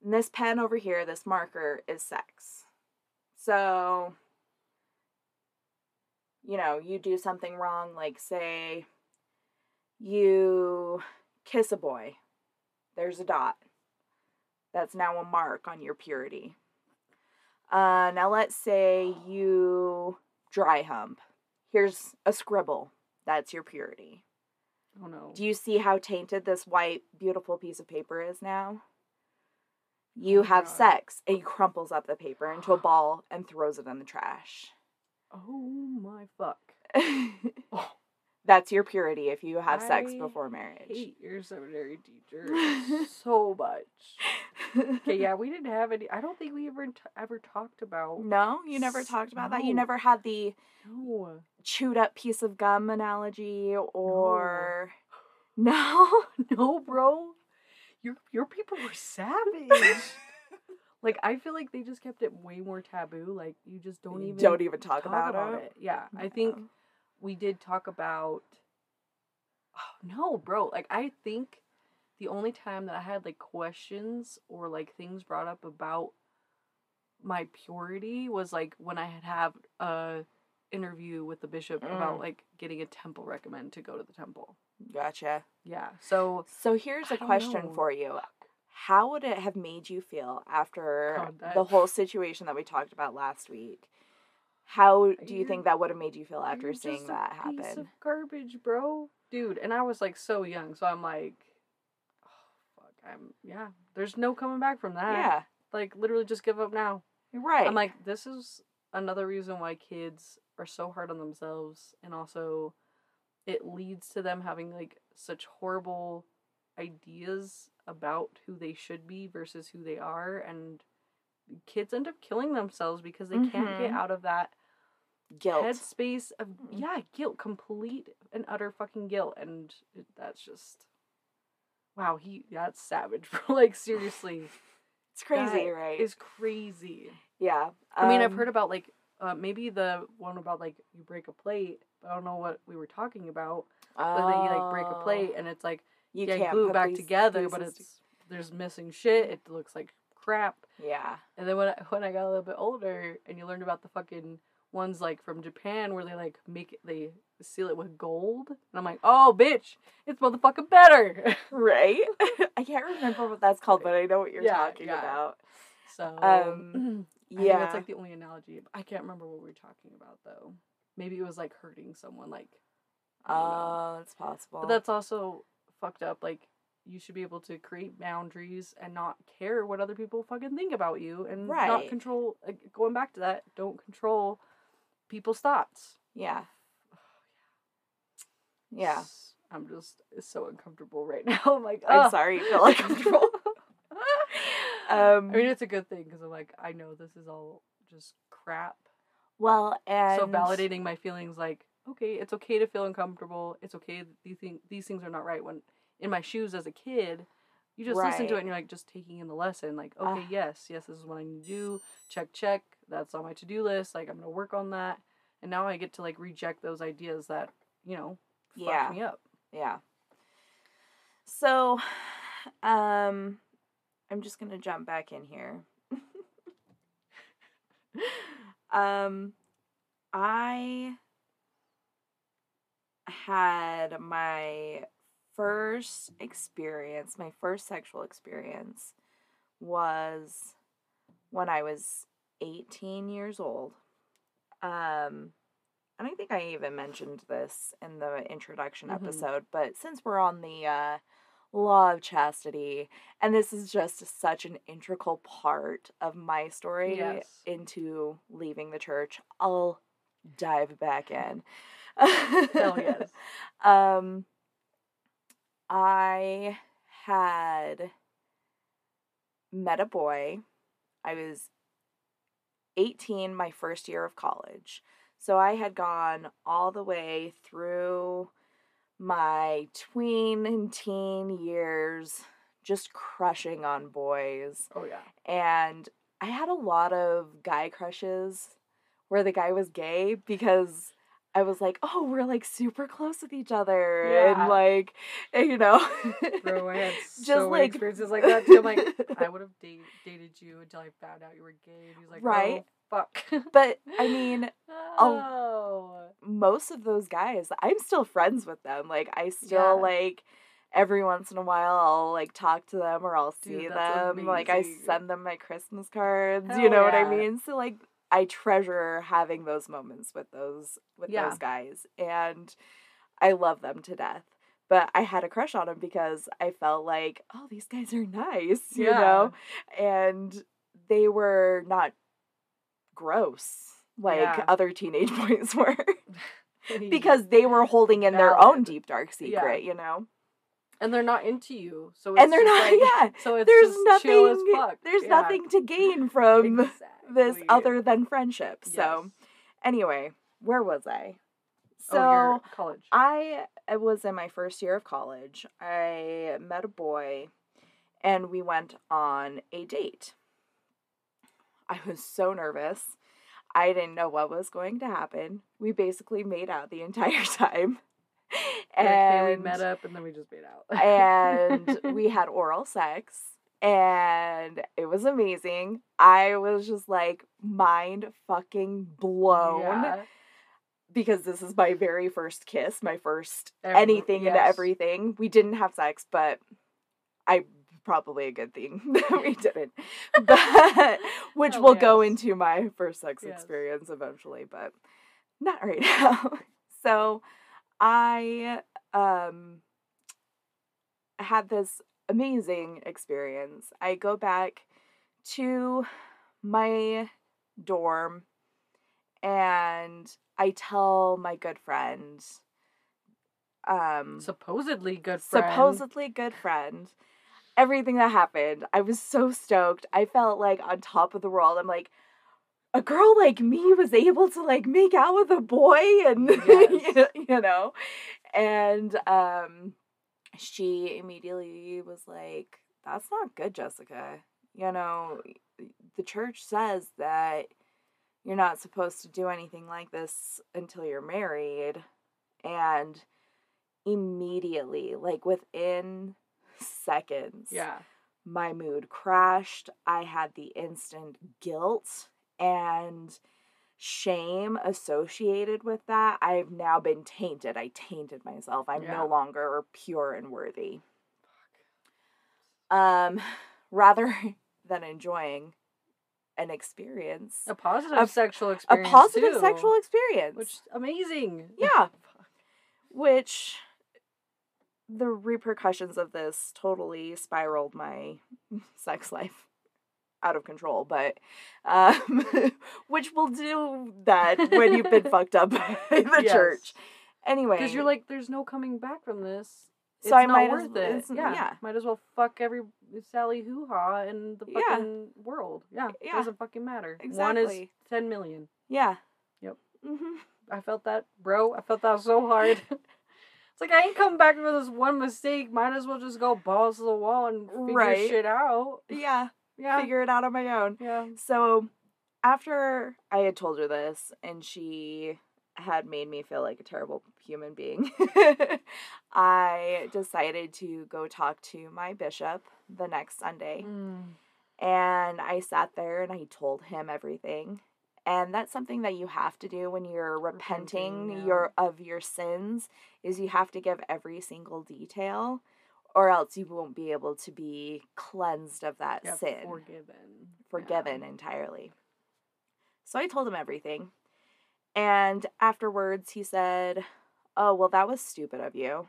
And this pen over here, this marker, is sex. So." You know, you do something wrong, like say you kiss a boy, there's a dot. That's now a mark on your purity. Uh, now let's say you dry hump. Here's a scribble. That's your purity. Oh no. Do you see how tainted this white, beautiful piece of paper is now? You Oh, have God. sex, and he crumples up the paper into a ball and throws it in the trash. oh my fuck. Oh. That's your purity if you have sex before marriage. hate your seminary teacher so much. Okay, yeah, we didn't have any. I don't think we ever t- ever talked about. No, you never talked about that. You never had the No, chewed up piece of gum analogy or no. no, bro. Your your people were savage. like I feel like they just kept it way more taboo. Like you just don't even Don't even talk, about, it. Yeah, I think No. We did talk about. Oh, no, bro. Like I think the only time that I had like questions or like things brought up about my purity was like when I had have a interview with the bishop about Mm. like getting a temple recommend to go to the temple. Gotcha. Yeah. So So here's a question know. for you. How would it have made you feel after the whole situation that we talked about last week? How do you think that would have made you feel after seeing that happen? of garbage, bro. Dude, and I was like so young, so I'm like, oh, fuck, I'm yeah. There's no coming back from that. Yeah, Like literally, just give up now. you're right. I'm like, this is another reason why kids are so hard on themselves, and also, it leads to them having like such horrible ideas about who they should be versus who they are, and kids end up killing themselves because they can't get Mhm. out of that Guilt. headspace of Mm. yeah guilt complete and utter fucking guilt and it, that's just wow he that's savage bro like seriously It's crazy, that right? is crazy yeah. i mean i've um, heard about like uh, maybe the one about like you break a plate but i don't know what we were talking about but then you like break a oh, plate and it's like You yeah can't glue it back these together but it's there's missing shit it looks like crap yeah. and then when I, when I got a little bit older and you learned about the fucking ones like from Japan where they like make it, they seal it with gold, and I'm like, oh bitch, it's motherfucking better. Right. I can't remember what that's called, but I know what you're Yeah, talking yeah. about. so Um, Yeah. that's like the only analogy. I can't remember what we were talking about though. Maybe it was like hurting someone, like. Oh, it's possible. But that's also fucked up. Like you should be able to create boundaries and not care what other people fucking think about you and not control. Like, going back to that, don't control people's thoughts. yeah. Yeah. I'm just so uncomfortable right now. I'm like, I'm sorry you feel uncomfortable. Um, I mean, it's a good thing because I'm like, I know this is all just crap. well, and so validating my feelings, like, okay, it's okay to feel uncomfortable. It's okay that these things these things are not right. When in my shoes as a kid, you just listen to it and you're like just taking in the lesson. Like, okay, Ah. yes, yes, this is what I need to do. Check, check. That's on my to do list. Like, I'm gonna work on that. And now I get to like reject those ideas that you know fucked Yeah. me up. Yeah. So, um, I'm just gonna jump back in here. um, I had my first experience, my first sexual experience was when I was 18 years old. Um, and I think I even mentioned this in the introduction Mhm. episode, but since we're on the uh, law of chastity, and this is just such an integral part of my story Yes. into leaving the church, I'll dive back in. Hell yes. Um, I had met a boy. I was 18 my first year of college. So I had gone all the way through my tween and teen years just crushing on boys. Oh yeah. And I had a lot of guy crushes where the guy was gay because I was like, oh, we're like super close with each other. Yeah. And like, eh, you know. Bro, I had Just so like- experiences like that too. I'm like, I would have date, dated you until I found out you were gay. And he's like, oh, Right. Oh, fuck. but I mean, oh. most of those guys, I'm still friends with them. Like, I still Yeah. like every once in a while I'll like talk to them or I'll see Dude, them. Like, I send them my Christmas cards. you Hell know what I mean? So like, I treasure having those moments with those with Yeah. those guys, and I love them to death. But I had a crush on them because I felt like, oh, these guys are nice, you Yeah. know, and they were not gross like Yeah. other teenage boys were. because they were holding in their own deep dark secret, you know. And they're not into you, so it's And they're not like- yeah. So it's There's just nothing chill as fuck. there's Yeah. nothing to gain from this other than friendship. So anyway, where was I? Oh, so oh, college. I I was in my first year of college. I met a boy and we went on a date. I was so nervous. I didn't know what was going to happen. We basically made out the entire time. Like, hey, we met up and then we just made out. and we had oral sex and it was amazing. I was just like mind fucking blown Yeah. because this is my very first kiss, my first Every- anything and yes. everything. We didn't have sex, but I probably a good thing that we didn't. But which oh, Hell will go into my first sex Yes. experience eventually, but not right now. so I um had this amazing experience. I go back to my dorm and I tell my good friend um Supposedly good friend. supposedly good friend everything that happened. I was so stoked. I felt like on top of the world. I'm like a girl like me was able to like make out with a boy and Yes. you know and um she immediately was like that's not good jessica you know the church says that you're not supposed to do anything like this until you're married and immediately like within seconds Yeah. my mood crashed. I had the instant guilt and shame associated with that. I've now been tainted. I tainted myself. I'm Yeah. no longer pure and worthy. Um rather than enjoying an experience, A positive A- sexual experience, a positive too, sexual experience. Which amazing. Yeah. which the repercussions of this totally spiraled my sex life out of control but um which will do that when you've been fucked up by the Yes. church anyway Because you're like, there's no coming back from this. It's So I not might as- worth it. it's- Yeah. yeah. Might as well fuck every Sally hoo ha in the Yeah. fucking world. Yeah. Yeah. Doesn't fucking matter. Exactly. One is 10 million. yeah Yep. hmm I felt that, bro. I felt that so hard. it's like I ain't coming back for this one mistake. Might as well just go balls to the wall and figure Right. shit out. yeah Yeah. figure it out on my own yeah. So after I had told her this and she had made me feel like a terrible human being, I decided to go talk to my bishop the next Sunday. Mm. And I sat there and I told him everything. And that's something that you have to do when you're repenting, Repenting, yeah. your of your sins is you have to give every single detail or else you won't be able to be cleansed of that Yeah, sin forgiven. forgiven entirely. So I told him everything. And afterwards, he said, Oh, well, that was stupid of you.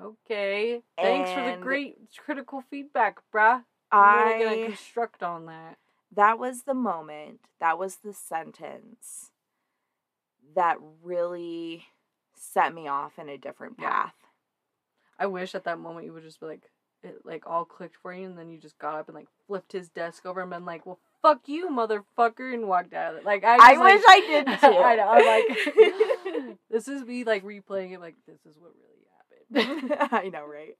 Okay. Thanks for the great critical feedback, bruh. I'm really gonna construct on that. that was the moment, that was the sentence that really set me off in a different path. I wish at that moment you would just be like, it like all clicked for you, and then you just got up and like flipped his desk over and been like, "Well, fuck you, motherfucker," and walked out of it. Like I, I like- wish I did too. I know. I'm like, this is me like replaying it. Like this is what really happened. I know, right?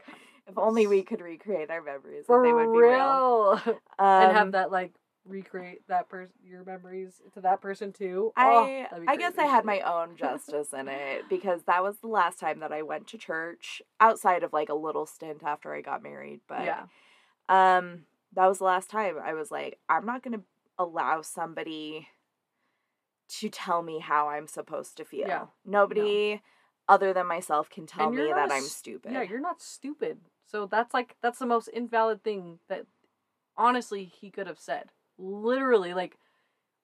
If only we could recreate our memories, For they would be real. real. Um, and have that like recreate that person your memories to that person too. Oh, I that'd I guess I had my own justice in it because that was the last time that I went to church outside of like a little stint after I got married. But yeah. um, that was the last time I was like, I'm not gonna allow somebody to tell me how I'm supposed to feel. Yeah. Nobody other than myself can tell me that a I'm stupid. Yeah, you're not stupid. So that's like that's the most invalid thing that honestly he could have said. Literally, like,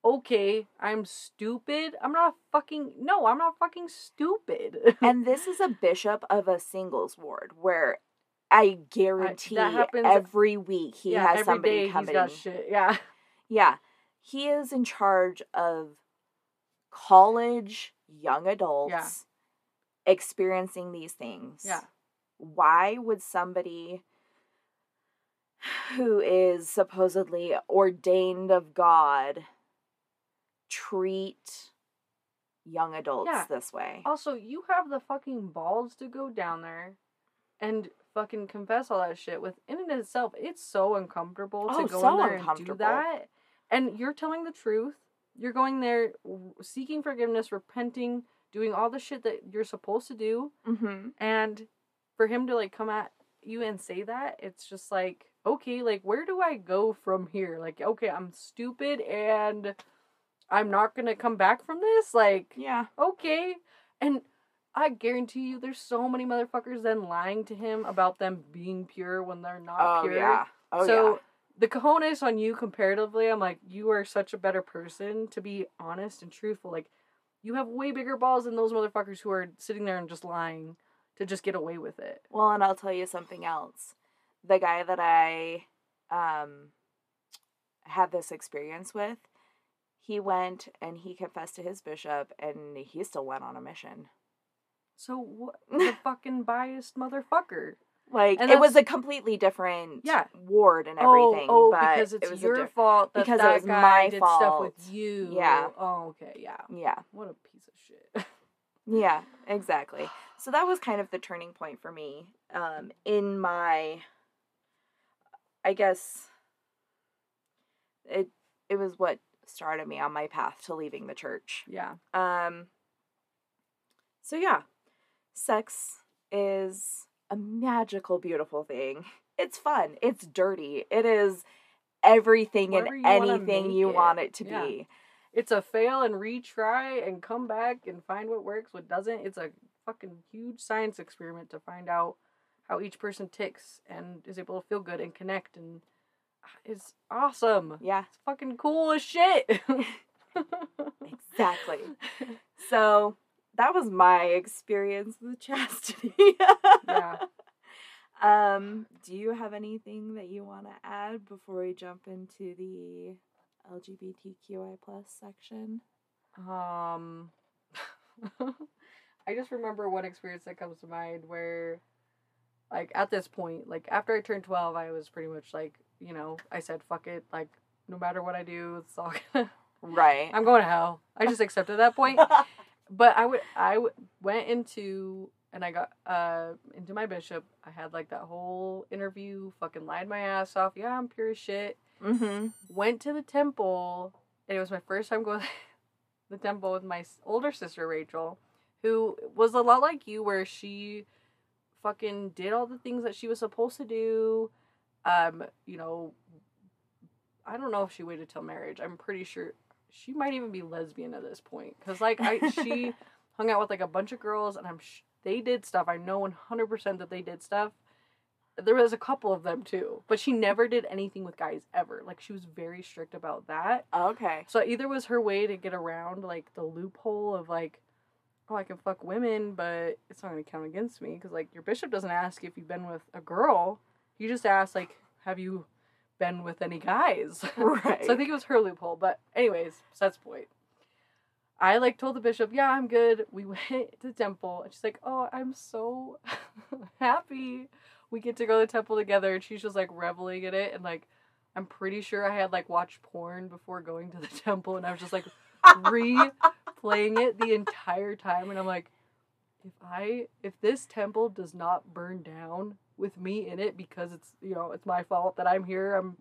okay, I'm stupid. I'm not fucking no, I'm not fucking stupid. and this is a bishop of a singles ward where I guarantee happens- every week he yeah, has every somebody day coming. he's got shit. Yeah. Yeah. He is in charge of college young adults experiencing these things. Yeah. Why would somebody who is supposedly ordained of God treat young adults Yeah. this way? Also, you have the fucking balls to go down there and fucking confess all that shit. With in and itself, it's so uncomfortable Oh, to go so in there and do that. And you're telling the truth. You're going there seeking forgiveness, repenting, doing all the shit that you're supposed to do. Mm-hmm. And for him to like come at you and say that, it's just like, okay, like where do I go from here? Like, okay, I'm stupid and I'm not gonna come back from this. Like, Yeah. okay. And I guarantee you there's so many motherfuckers then lying to him about them being pure when they're not Oh pure. yeah. Oh so yeah. the cojones on you comparatively, I'm like, you are such a better person to be honest and truthful. Like, you have way bigger balls than those motherfuckers who are sitting there and just lying to just get away with it. Well, and I'll tell you something else. The guy that I um had this experience with, he went and he confessed to his bishop and he still went on a mission. So what? The fucking biased motherfucker. Like And it was a completely different Yeah. ward and Oh, everything. oh, but because it it's was your diff- fault that because it that was guy my did stuff with you. Yeah. Oh, okay. Yeah. Yeah. What a piece of shit. Yeah, exactly. So that was kind of the turning point for me um, in my, I guess, it it was what started me on my path to leaving the church. yeah. Um. So yeah, sex is a magical, beautiful thing. It's fun. It's dirty. It is everything Whatever and anything you it. want it to Yeah. be. It's a fail and retry and come back and find what works, what doesn't. It's a fucking huge science experiment to find out how each person ticks and is able to feel good and connect and it's awesome. Yeah, It's fucking cool as shit. exactly. So that was my experience with chastity. yeah. Um, do you have anything that you want to add before we jump into the LGBTQI plus section? Um, I just remember one experience that comes to mind where, like, at this point, like, after I turned 12, I was pretty much like, you know, I said, fuck it. Like, no matter what I do, it's all gonna, Right. I'm going to hell. I just accepted that point. But I would, I w- went into, and I got, uh, into my bishop. I had, like, that whole interview, fucking lied my ass off. Yeah, I'm pure as shit mm-hmm. went to the temple and it was my first time going to the temple with my older sister Rachel who was a lot like you where she fucking did all the things that she was supposed to do. Um you know I don't know if she waited till marriage. I'm pretty sure she might even be lesbian at this point. Cuz like I she hung out with like a bunch of girls and I'm sh- they did stuff. I know 100% that they did stuff. There was a couple of them too. But she never did anything with guys ever. Like she was very strict about that. Okay. so either was her way to get around like the loophole of like oh i can fuck women but it's not going to count against me because like your bishop doesn't ask if you've been with a girl you just ask like have you been with any guys Right. so i think it was her loophole but anyways the point I like told the bishop, yeah, I'm good. We went to the temple, and she's like, oh, I'm so happy we get to go to the temple together. And she's just like reveling in it, and like, I'm pretty sure I had like watched porn before going to the temple, and I was just like replaying it the entire time, and I'm like, if I if this temple does not burn down with me in it because it's you know it's my fault that I'm here, I'm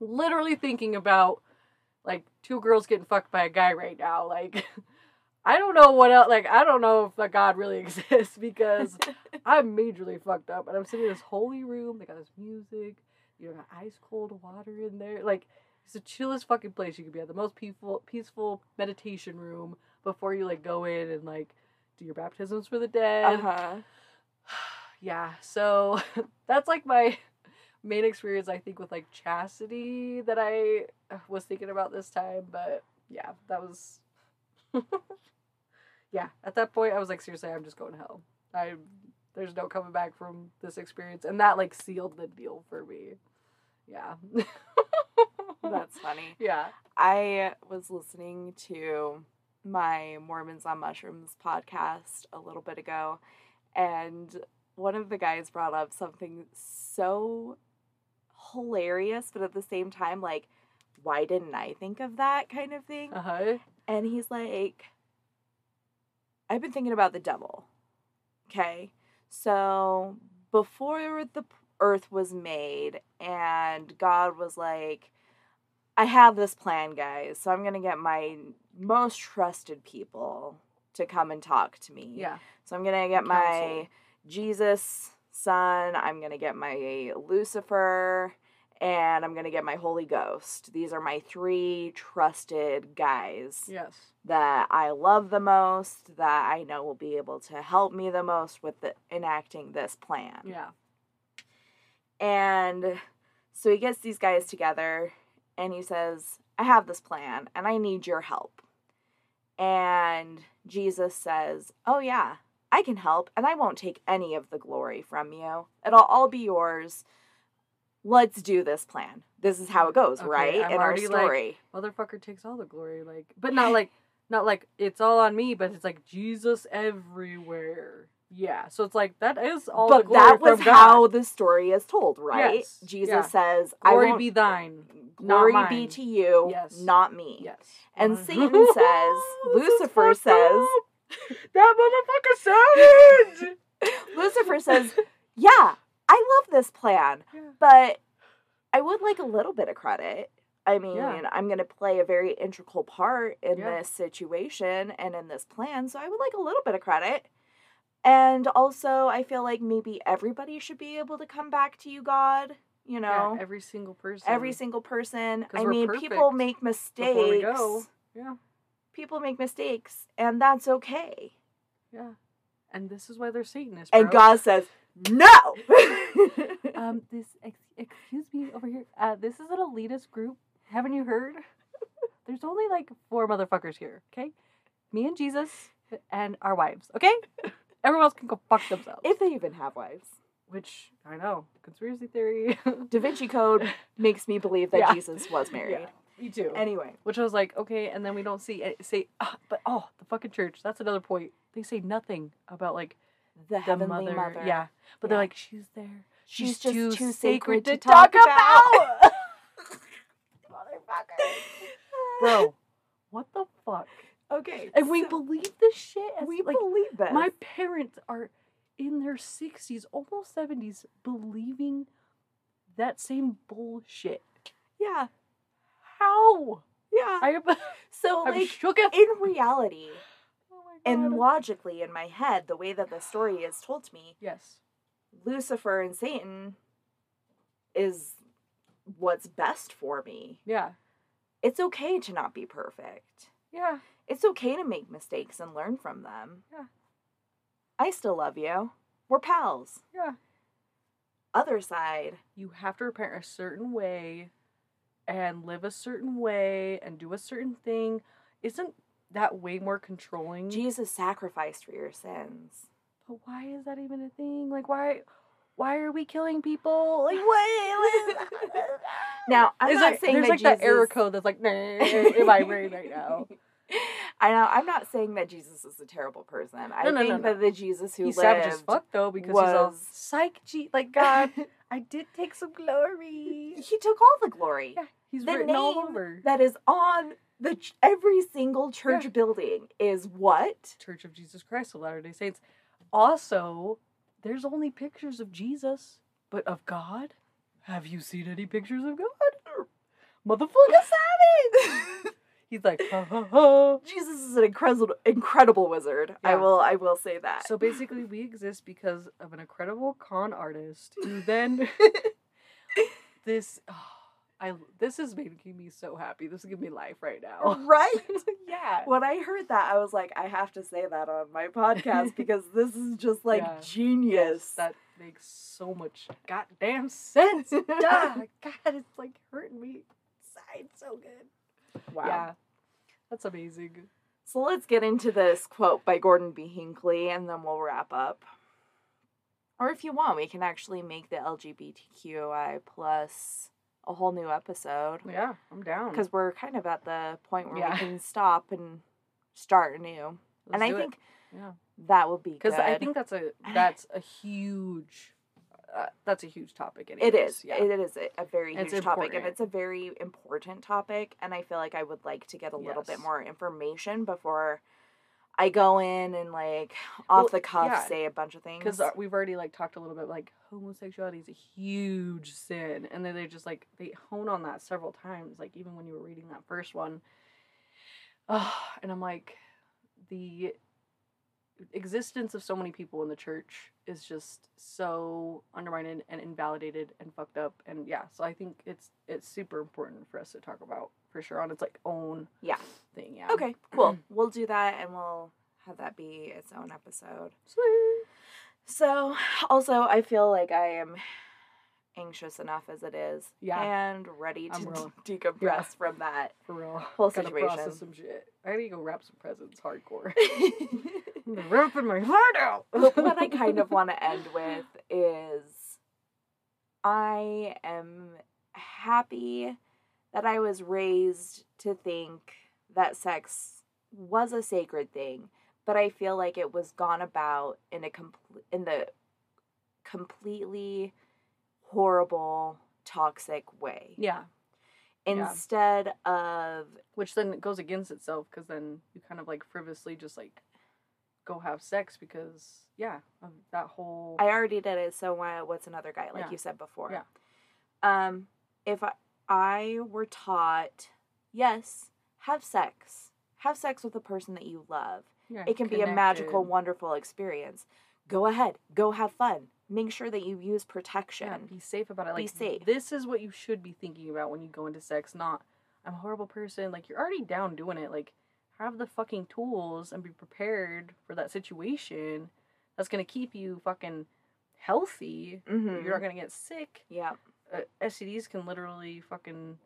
literally thinking about like two girls getting fucked by a guy right now. Like, I don't know what else. Like, I don't know if God really exists because I'm majorly fucked up. And I'm sitting in this holy room. They got this music. You know, got ice cold water in there. Like, it's the chillest fucking place you could be at. The most peaceful, peaceful meditation room before you like go in and like do your baptisms for the dead. Uh-huh. Yeah. So that's like my main experience I think with like chastity that I was thinking about this time, but yeah, that was yeah, at that point I was like seriously, I'm just going to hell. I there's no coming back from this experience and that like sealed the deal for me. Yeah. That's funny. yeah. I was listening to my Mormons on Mushrooms podcast a little bit ago, and one of the guys brought up something so hilarious, but at the same time, like, why didn't I think of that kind of thing? Uh huh. And he's like, I've been thinking about the devil. Okay. So before the earth was made, and God was like, I have this plan, guys. So I'm going to get my most trusted people to come and talk to me. Yeah. So I'm going to get my Jesus son, I'm going to get my Lucifer, and I'm going to get my Holy Ghost. These are my three trusted guys Yes. that I love the most, that I know will be able to help me the most with the, enacting this plan. Yeah. And so he gets these guys together and he says, I have this plan and I need your help. And Jesus says, Oh, yeah, I can help and I won't take any of the glory from you. It'll all be yours. Let's do this plan. This is how it goes, Okay, right? I'm In our already, like, story. Motherfucker takes all the glory, like, but not like, not like it's all on me, but it's like Jesus everywhere. Yeah. So it's like that is all the but that was how the story is told, right? Yes, Jesus yeah. says, I glory won't, be thine. glory not be mine." to you, Yes. not me. Yes. And Satan says, Lucifer says, that motherfucker savage. Lucifer says, Yeah, I love this plan, Yeah. but I would like a little bit of credit. I mean, Yeah. I'm going to play a very integral part in Yeah. this situation and in this plan, so I would like a little bit of credit. And also, I feel like maybe everybody should be able to come back to you, God. You know, Yeah, every single person. every single person. I mean, people make mistakes. go. Yeah. People make mistakes, and that's okay. Yeah. And this is why they're Satanists. And. God says, No! Um, this ex- excuse me over here. Uh, this is an elitist group. Haven't you heard? There's only like four motherfuckers here. Okay, me and Jesus and our wives. Okay, everyone else can go fuck themselves. if they even have wives. Which I know conspiracy theory. Da Vinci Code makes me believe that Yeah. Jesus was married. yeah, me too. Anyway, Which I was like, okay, and then we don't see it say, ah, but oh, the fucking church. That's another point. They say nothing about like the the Heavenly mother. Mother. Yeah, but they're like, she's there. She's, She's, just too, sacred, to talk, talk about. Motherfucker. Bro, what the fuck? Okay. And we believe this shit. As, we like, believe that. my parents are in their sixties, almost seventies, believing that same bullshit. yeah. How? Yeah. I am. so I'm like shook. as- in reality Oh and logically in my head, the way that the story is told to me, yes. Lucifer and Satan is what's best for me. Yeah. It's okay to not be perfect. Yeah. It's okay to make mistakes and learn from them. Yeah. I still love you. We're pals. Yeah. Other side, You have to repent a certain way, and live a certain way, and do a certain thing. Isn't that way more controlling? Jesus sacrificed for your sins. But why is that even a thing? Like, why? Why are we killing people? Like, what? Now, I'm Is not it- saying there's that like that error code that's like, nah, in my brain right now. I know. I'm not saying that Jesus is a terrible person. I No, no, think no, that the Jesus who He's lived savage as fuck though because he's all was- psych. G- like God, I did take some glory. he took all the glory. Yeah, he's The written all over. That is on the ch- every single church Yeah. building is what? Church of Jesus Christ of Latter Day Saints. Also, there's only pictures of Jesus, but of God. Have you seen any pictures of God? Motherfucker savage. He's like, ha ha ha. Jesus is an incredible, incredible wizard. I will, I will say that. So basically, we exist because of an incredible con artist who then this. oh, I this is making me so happy. This is giving me life right now. right? yeah. when I heard that, I was like, I have to say that on my podcast because this is just like Yeah. genius. That makes so much goddamn sense. Duh. God, it's like hurting me inside so good. wow. Yeah. That's amazing. So let's get into this quote by Gordon B. Hinckley and then we'll wrap up. Or if you want, we can actually make the LGBTQI plus a whole new episode Yeah, I'm down. because we're kind of at the point where Yeah. we can stop and start new. Let's and I do it. think Yeah. that would be because. I think that's a that's a huge uh, that's a huge topic. it Anyways. is. Yeah. It is a, very It's huge topic, and it's a very important topic. And I feel like I would like to get a little bit more information before I go in and like off Well, the cuff yeah. say a bunch of things. because we've already like talked a little bit like homosexuality is a huge sin and then they just like they hone on that several times like even when you were reading that first one oh, and i'm like the existence of so many people in the church is just so undermined and invalidated and fucked up and yeah so i think it's it's super important for us to talk about for sure on its like own Yeah. thing yeah okay, cool. we'll do that, and we'll have that be its own episode. Sweet. So, also, I feel like I am anxious enough as it is, Yeah. and ready to de- decompress Yeah. from that for real whole Gotta situation. process some shit i gotta go wrap some presents hardcore I'm ripping my heart out. But what I kind of want to end with is I am happy that I was raised to think that sex was a sacred thing, but I feel like it was gone about in a complete in the completely horrible toxic way Yeah, Yeah. instead of which then goes against itself because then you kind of like frivolously just like go have sex because yeah, of that whole I already did it. So why, what's another guy? Like Yeah. you said before. Yeah. Um, if I, I were taught, yes, have sex, have sex with the person that you love. yeah, It can be a magical, wonderful experience. Go ahead, go have fun. Make sure that you use protection. Yeah, be safe about it. Be safe. This is what you should be thinking about when you go into sex. Not I'm a horrible person. Like you're already down doing it. Like have the fucking tools and be prepared for that situation. That's gonna keep you fucking healthy. Mhm. You're not gonna get sick. Yeah. uh, STDs can literally fucking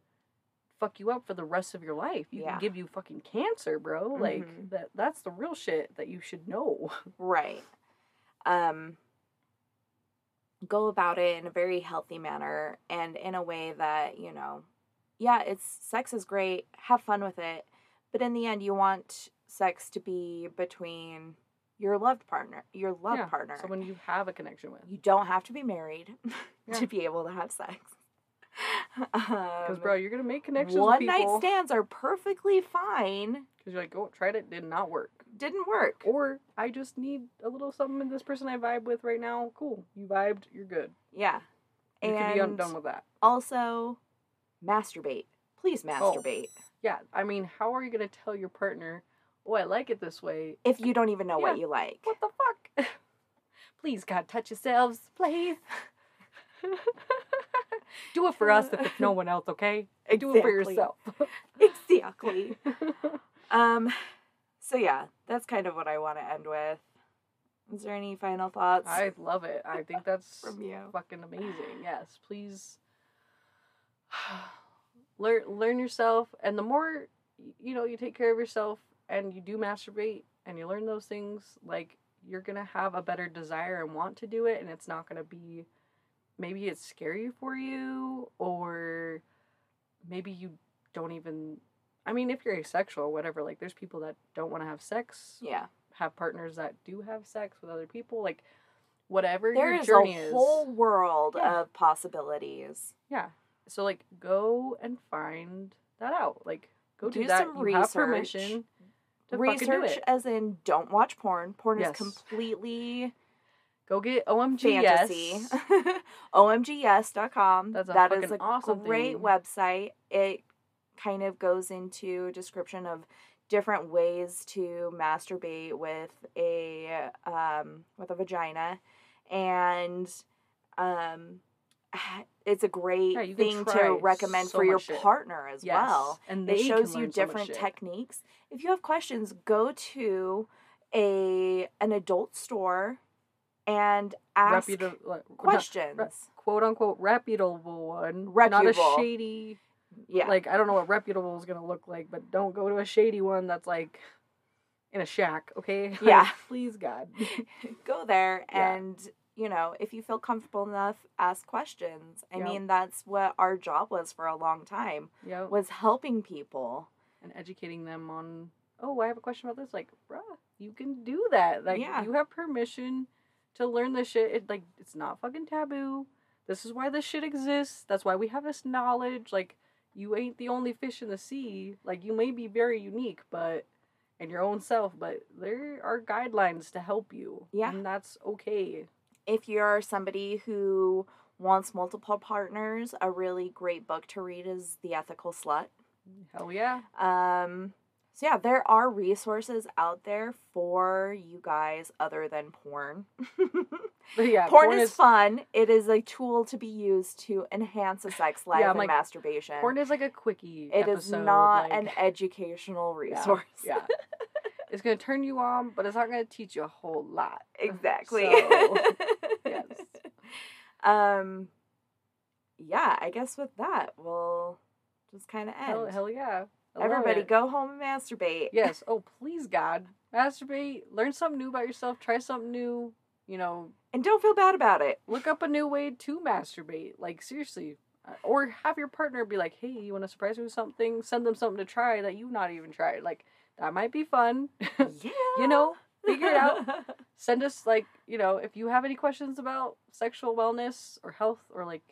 fuck you up for the rest of your life. You Yeah. can give you fucking cancer, bro. Like Mhm. that that's the real shit that you should know. Right. Um go about it in a very healthy manner and in a way that, you know, yeah, it's sex is great, have fun with it, but in the end you want sex to be between your loved partner, your loved Yeah, partner. Someone you have a connection with. you don't have to be married Yeah. to be able to have sex. Because Um, bro, you're gonna make connections one night stands are perfectly fine. Because you're like, oh, tried it, did not work. Didn't work. Or I just need a little something in this person I vibe with right now. Cool. You vibed, you're good. Yeah. You can be And done with that. also masturbate. Please Oh. Yeah, I mean, how are you gonna tell your partner, oh, I like it this way? If you don't even know what you like. What the fuck? Please, God, touch yourselves, please. Do it for us if it's no one else, okay? Do it for yourself. Exactly. Um so yeah, that's kind of what I want to end with. Is there any final thoughts I love it. I think that's from you? fucking amazing. Yes, please learn learn yourself, and the more you know you take care of yourself and you do masturbate and you learn those things, like you're gonna have a better desire and want to do it, and it's not gonna be maybe it's scary for you or maybe you don't even. I mean, if you're asexual, whatever, like there's people that don't want to have sex, Yeah. have partners that do have sex with other people, like whatever There your is journey a is. whole world Yeah. of possibilities. Yeah. So like go and find that out. Like go do, Do that. some you have research. permission to fucking do Research as in don't watch porn. Porn Yes. is completely Go get OMG fantasy. yes. OMGYes.com. That's a That is a awesome great thing. website. It kind of goes into description of different ways to masturbate with a um, with a vagina, and um, it's a great thing to recommend so for your partner as Yes. well. And It shows you learn so different techniques. If you have questions, go to a an adult store and ask Reputable, like, questions. re- quote unquote reputable one. Not a shady yeah. like I don't know what reputable is gonna look like, but don't go to a shady one that's like in a shack, okay? Like, Yeah. please God. go there Yeah. And you know if you feel comfortable enough ask questions i Yep. mean that's what our job was for a long time yep. was helping people and educating them on oh, I have a question about this. Like, bruh, you can do that. Like, Yeah. you have permission to learn this shit. It, like, it's not fucking taboo. This is why this shit exists. That's why we have this knowledge. Like, you ain't the only fish in the sea. Like, you may be very unique, but in your own self, but there are guidelines to help you. Yeah. And that's okay. If you're somebody who wants multiple partners, a really great book to read is The Ethical Slut. Hell yeah. Um, so yeah, there are resources out there for you guys other than porn. Yeah, porn, is, fun. It is a tool to be used to enhance a sex life I'm and like, masturbation. Porn is like a quickie. it is episode, not like- an educational Yeah, resource. Yeah. it's gonna turn you on, but it's not gonna teach you a whole lot. exactly. So, yes. Um yeah, I guess with that we'll just kind of end. Hell, hell yeah. I Everybody go home and masturbate. Yes. Oh, please, God. Masturbate. Learn something new about yourself. Try something new. You know, And don't feel bad about it. look up a new way to masturbate. Like, seriously. Uh, Or have your partner be like, hey, you want to surprise me with something? Send them something to try that you've not even tried. Like, that might be fun. Yeah. you know, figure it out. send us like you know if you have any questions about sexual wellness or health or like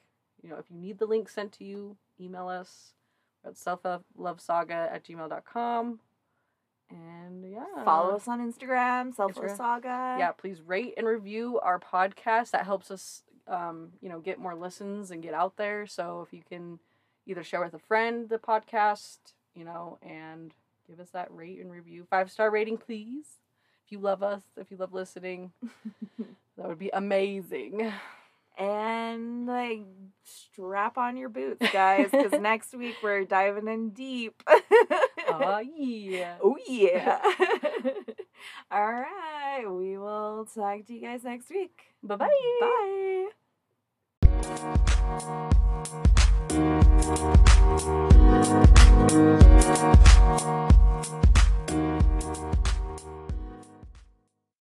you know if you need the link sent to you email us at selflovesaga at gmail.com and yeah Follow us on Instagram, Self Love Instagram. Saga. yeah please rate and review our podcast that helps us um, you know get more listens and get out there so if you can either share with a friend the podcast you know and give us that rate and review. Five star rating, please. If you love us, if you love listening, that would be amazing. And like strap on your boots, guys, because next week we're diving in deep. oh yeah. Oh yeah. All right. We will talk to you guys next week. Bye-bye. Bye. Thank you. Thank you.